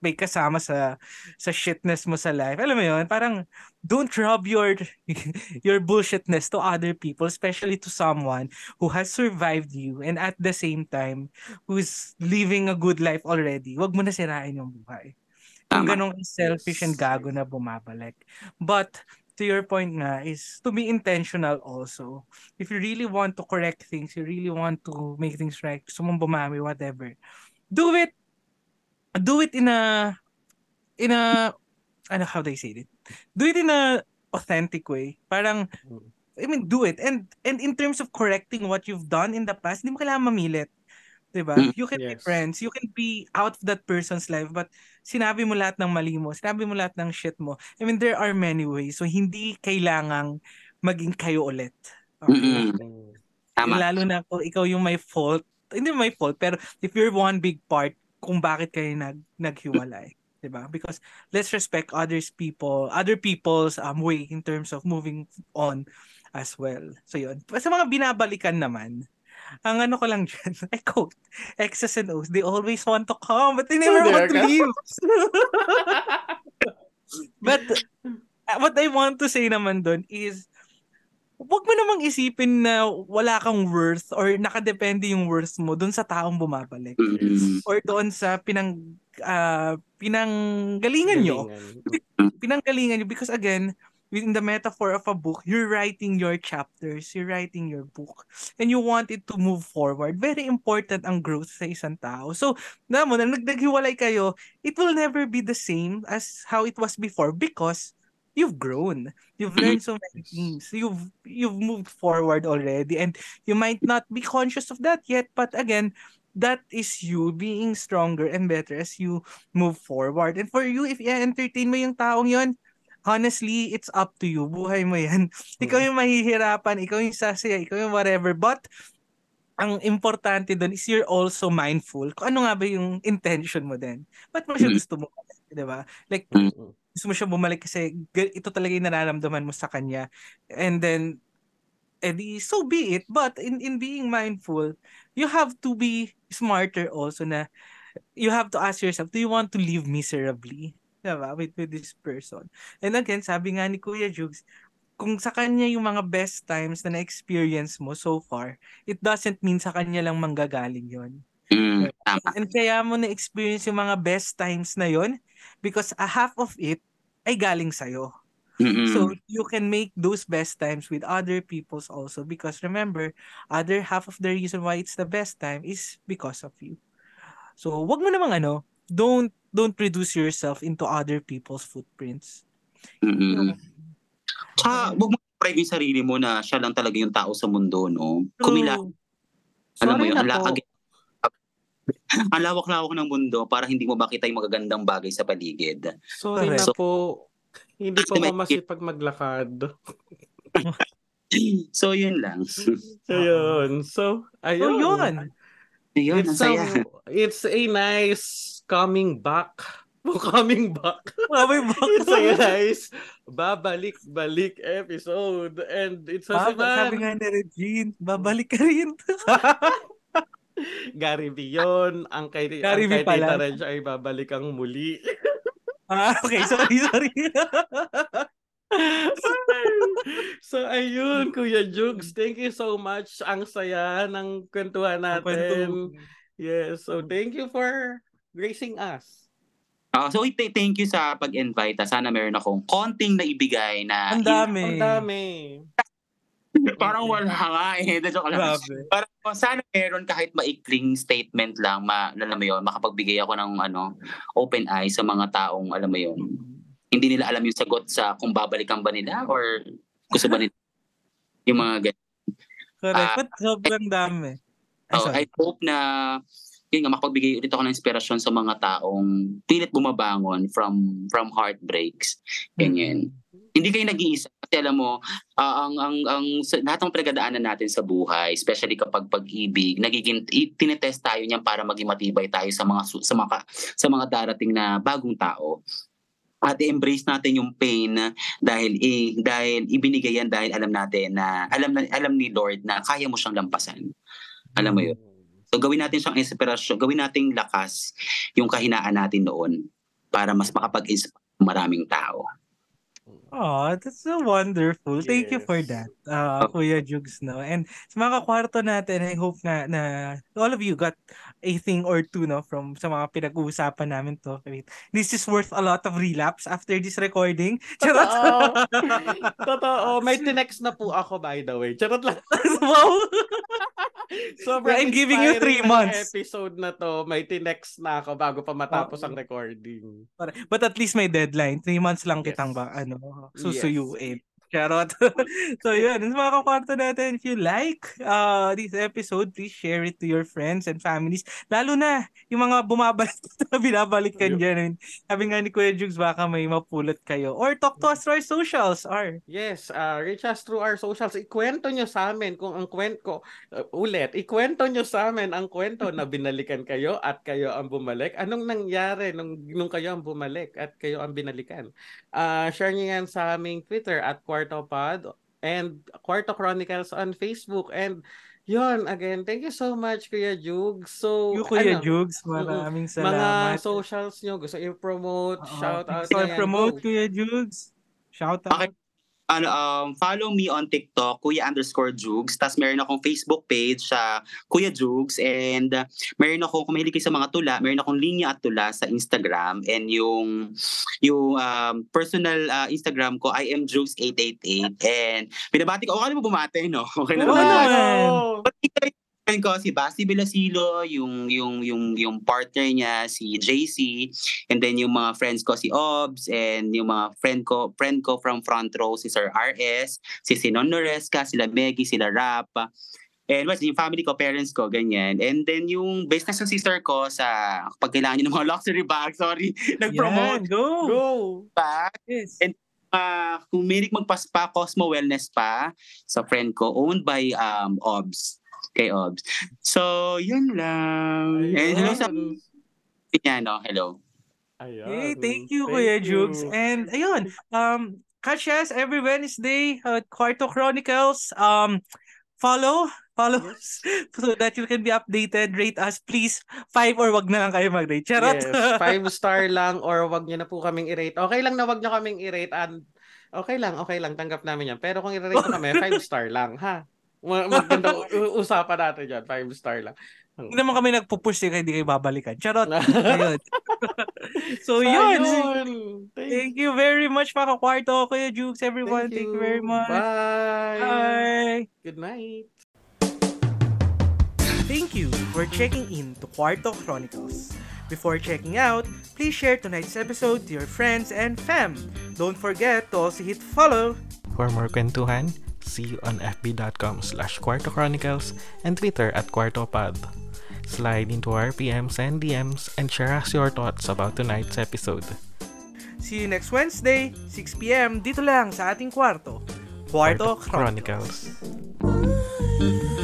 may kasama sa sa shitness mo sa life. Alam mo yun, parang don't rub your your bullshitness to other people, especially to someone who has survived you and at the same time who's living a good life already. Huwag mo na sirain yung buhay. Tama. ganong selfish and gago na bumabalik. But to your point nga is to be intentional also. If you really want to correct things, you really want to make things right, gusto mong bumami, whatever, do it do it in a in a ano how do I say it? Do it in a authentic way. Parang Mm. I mean do it and and in terms of correcting what you've done in the past, hindi mo kailangan mamilit. 'Di ba? Mm. You can be Yes. friends, you can be out of that person's life but sinabi mo lahat ng mali mo, sinabi mo lahat ng shit mo. I mean there are many ways. So hindi kailangang maging kayo ulit. Okay? Mm. Tama. Lalo na kung ikaw yung may fault. Hindi may fault, pero if you're one big part kung bakit kayo nag naghiwalay, 'di ba? Because let's respect others people, other people's um way in terms of moving on as well. So 'yun. Sa mga binabalikan naman, ang ano ko lang dyan, I quote, X's and O's, they always want to come, but they never want to leave. but uh, what I want to say naman doon is, wag mo namang isipin na wala kang worth or nakadepende yung worth mo doon sa taong bumabalik Mm-mm. or doon sa pinang ah, pinanggalingan nyo Galingan. pinanggalingan nyo because again in the metaphor of a book you're writing your chapters you're writing your book and you want it to move forward very important ang growth sa isang tao so na mo na nagdaghiwalay kayo it will never be the same as how it was before because you've grown you've learned so many things you've you've moved forward already and you might not be conscious of that yet but again that is you being stronger and better as you move forward and for you if i-entertain mo yung taong yon honestly, it's up to you. Buhay mo yan. Ikaw yung mahihirapan, ikaw yung sasaya, ikaw yung whatever. But, ang importante doon is you're also mindful kung ano nga ba yung intention mo din. Ba't mo siya Mm. gusto mo? Di ba? Like. Gusto mo siya bumalik kasi ito talaga yung nararamdaman mo sa kanya. And then, edi, so be it. But, in, in being mindful, you have to be smarter also na you have to ask yourself, do you want to live miserably? Diba? With, with this person. And again, sabi nga ni Kuya Jugs, kung sa kanya yung mga best times na na-experience mo so far, it doesn't mean sa kanya lang manggagaling yon Mm, tama. And kaya mo na-experience yung mga best times na yon because a half of it ay galing sa'yo. Mm-mm. So you can make those best times with other people's also because remember, other half of the reason why it's the best time is because of you. So wag mo namang ano, don't don't reduce yourself into other people's footprints. Mm-mm. Tsaka, huwag mo pride yung sarili mo na siya lang talaga yung tao sa mundo, no? Kumila, alam mo yun, na ang, la- po. ag- ang lawak-lawak ng mundo para hindi mo makita yung magagandang bagay sa paligid. Sorry na Correct. po. Hindi po ako masipag maglakad. So, yun lang. Ayun. So, So ayun. yun. Ayun, It's a, it's a nice coming back. coming back. Mabay It's a nice babalik-balik episode. And it's a Baba, sabi nga ni Regine, babalik ka rin. Gary V yun. Ang kay, Gary ang kay pala. Tita Reg ay babalik ang muli. ah, okay, sorry, sorry. so ayun, Kuya Jugs, thank you so much. Ang saya ng kwentuhan natin. Yes, so thank you for gracing us. Ah, so, th- thank you sa pag-invite. Ah, Sana meron akong konting naibigay na Ang dami. Ang dami. parang wala nga eh. Joke lang. Parang sana meron kahit maikling statement lang, ma, alam mo yun, makapagbigay ako ng ano, open eye sa mga taong, alam mo yun, hindi nila alam yung sagot sa kung babalikan ba nila or gusto ba nila yung mga ganyan. Correct. But sobrang dami. Sorry. I hope na yun nga, makapagbigay ulit ako ng inspirasyon sa mga taong pilit bumabangon from from heartbreaks. Ganyan. Hindi kayo nag-iisa kasi alam mo, ah, ang ang ang sa, lahat ng pinagdaanan natin sa buhay, especially kapag pag-ibig, nagiging tinetest tayo niyan para maging matibay tayo sa mga sa mga sa mga darating na bagong tao. At embrace natin yung pain dahil eh, dahil ibinigay yan dahil alam natin na alam na alam ni Lord na kaya mo siyang lampasan. Alam mo yun. So gawin natin siyang inspirasyon, gawin nating lakas yung kahinaan natin noon para mas makapag-inspire maraming tao. Oh, that's so wonderful. Thank you for Yes. that, uh, Kuya Jugs, no? And sa mga kwarto natin, I hope na, na all of you got a thing or two, no, from sa mga pinag-uusapan namin to. I mean, this is worth a lot of relapse after this recording. Charot! Totoo. Totoo. May tinext na po ako, by the way. Charot lang. wow! Sobrang I'm giving you three months. episode na to. May tinext na ako bago pa matapos Oo. ang recording. But at least may deadline. Three months lang Yes. kitang ba, ano, Yes. Charot. so yun, sa mga kakwarto natin, if you like uh, this episode, please share it to your friends and families. Lalo na yung mga bumabalik na binabalikan dyan. Sabi nga ni Kuya Jugs, baka may mapulot kayo. Or talk to us through our socials. Or, Yes, uh, reach us through our socials. Ikwento nyo sa amin kung ang kwento, uh, ulit, ikwento nyo sa amin ang kwento na binalikan kayo at kayo ang bumalik. Anong nangyari nung, nung kayo ang bumalik at kayo ang binalikan? Uh, share nyo yan sa aming Twitter at QuartoPod and Quarto Chronicles on Facebook. And yon again, thank you so much, Kuya Jug. So, you Kuya ano, Jugs, maraming mga salamat. socials nyo, gusto i-promote, shout out, So, promote. Kuya Jugs. Shout out. Okay. Ano, um, follow me on TikTok, Kuya underscore Jugs. Tapos meron akong Facebook page sa Kuya Jugs. And uh, meron ako, kung mahilig kayo sa mga tula, meron akong linya at tula sa Instagram. And yung, yung um, personal uh, Instagram ko, I am Jugs888. And binabati ko, okay na mo bumate, no? Okay na ba? naman. Friend ko si Basti Bilasilo, yung yung yung yung partner niya si JC, and then yung mga friends ko si Obs and yung mga friend ko friend ko from front row si Sir RS, si Sinon Noresca, sila Meggy, sila Rap. And well, yung family ko, parents ko, ganyan. And then yung business ng sister ko sa pag kailangan niyo ng mga luxury bag, sorry, nag-promote Yan, go. Go! pa. Yes. And- Uh, kung milig magpaspa, Cosmo Wellness pa sa friend ko, owned by um, Obs. Kay Obs. So, yun lang. And hello sa no? Hello. Ayun. Hey, thank you, Kuya Jugs. And ayun, um, catch us every Wednesday at Quarto Chronicles. Um, follow, follow us so that you can be updated. Rate us, please. Five or wag na lang kayo mag-rate. Charot. Yes, five star lang or wag niyo na po kaming i-rate. Okay lang na wag niyo kaming i-rate and okay lang, okay lang, tanggap namin yan. Pero kung i-rate kami, five star lang, ha? Ma- Maganda usapan natin yan, five star lang. Hindi naman kami nagpupush eh, kaya hindi kayo babalikan. Charot. Ayun. so, yun. Ayun. Thank, Thank you very much, mga kwarto. Kuya Jukes, everyone. Thank you, very much. Bye. Bye. Good night. Thank you for checking in to Quarto Chronicles. Before checking out, please share tonight's episode to your friends and fam. Don't forget to also hit follow. For more kwentuhan, see you on fb.com slash Quarto Chronicles and Twitter at QuartoPod. Slide into our PMs and DMs and share us your thoughts about tonight's episode. See you next Wednesday, 6pm, dito lang sa ating kwarto. Quarto Chronicles. Chronicles.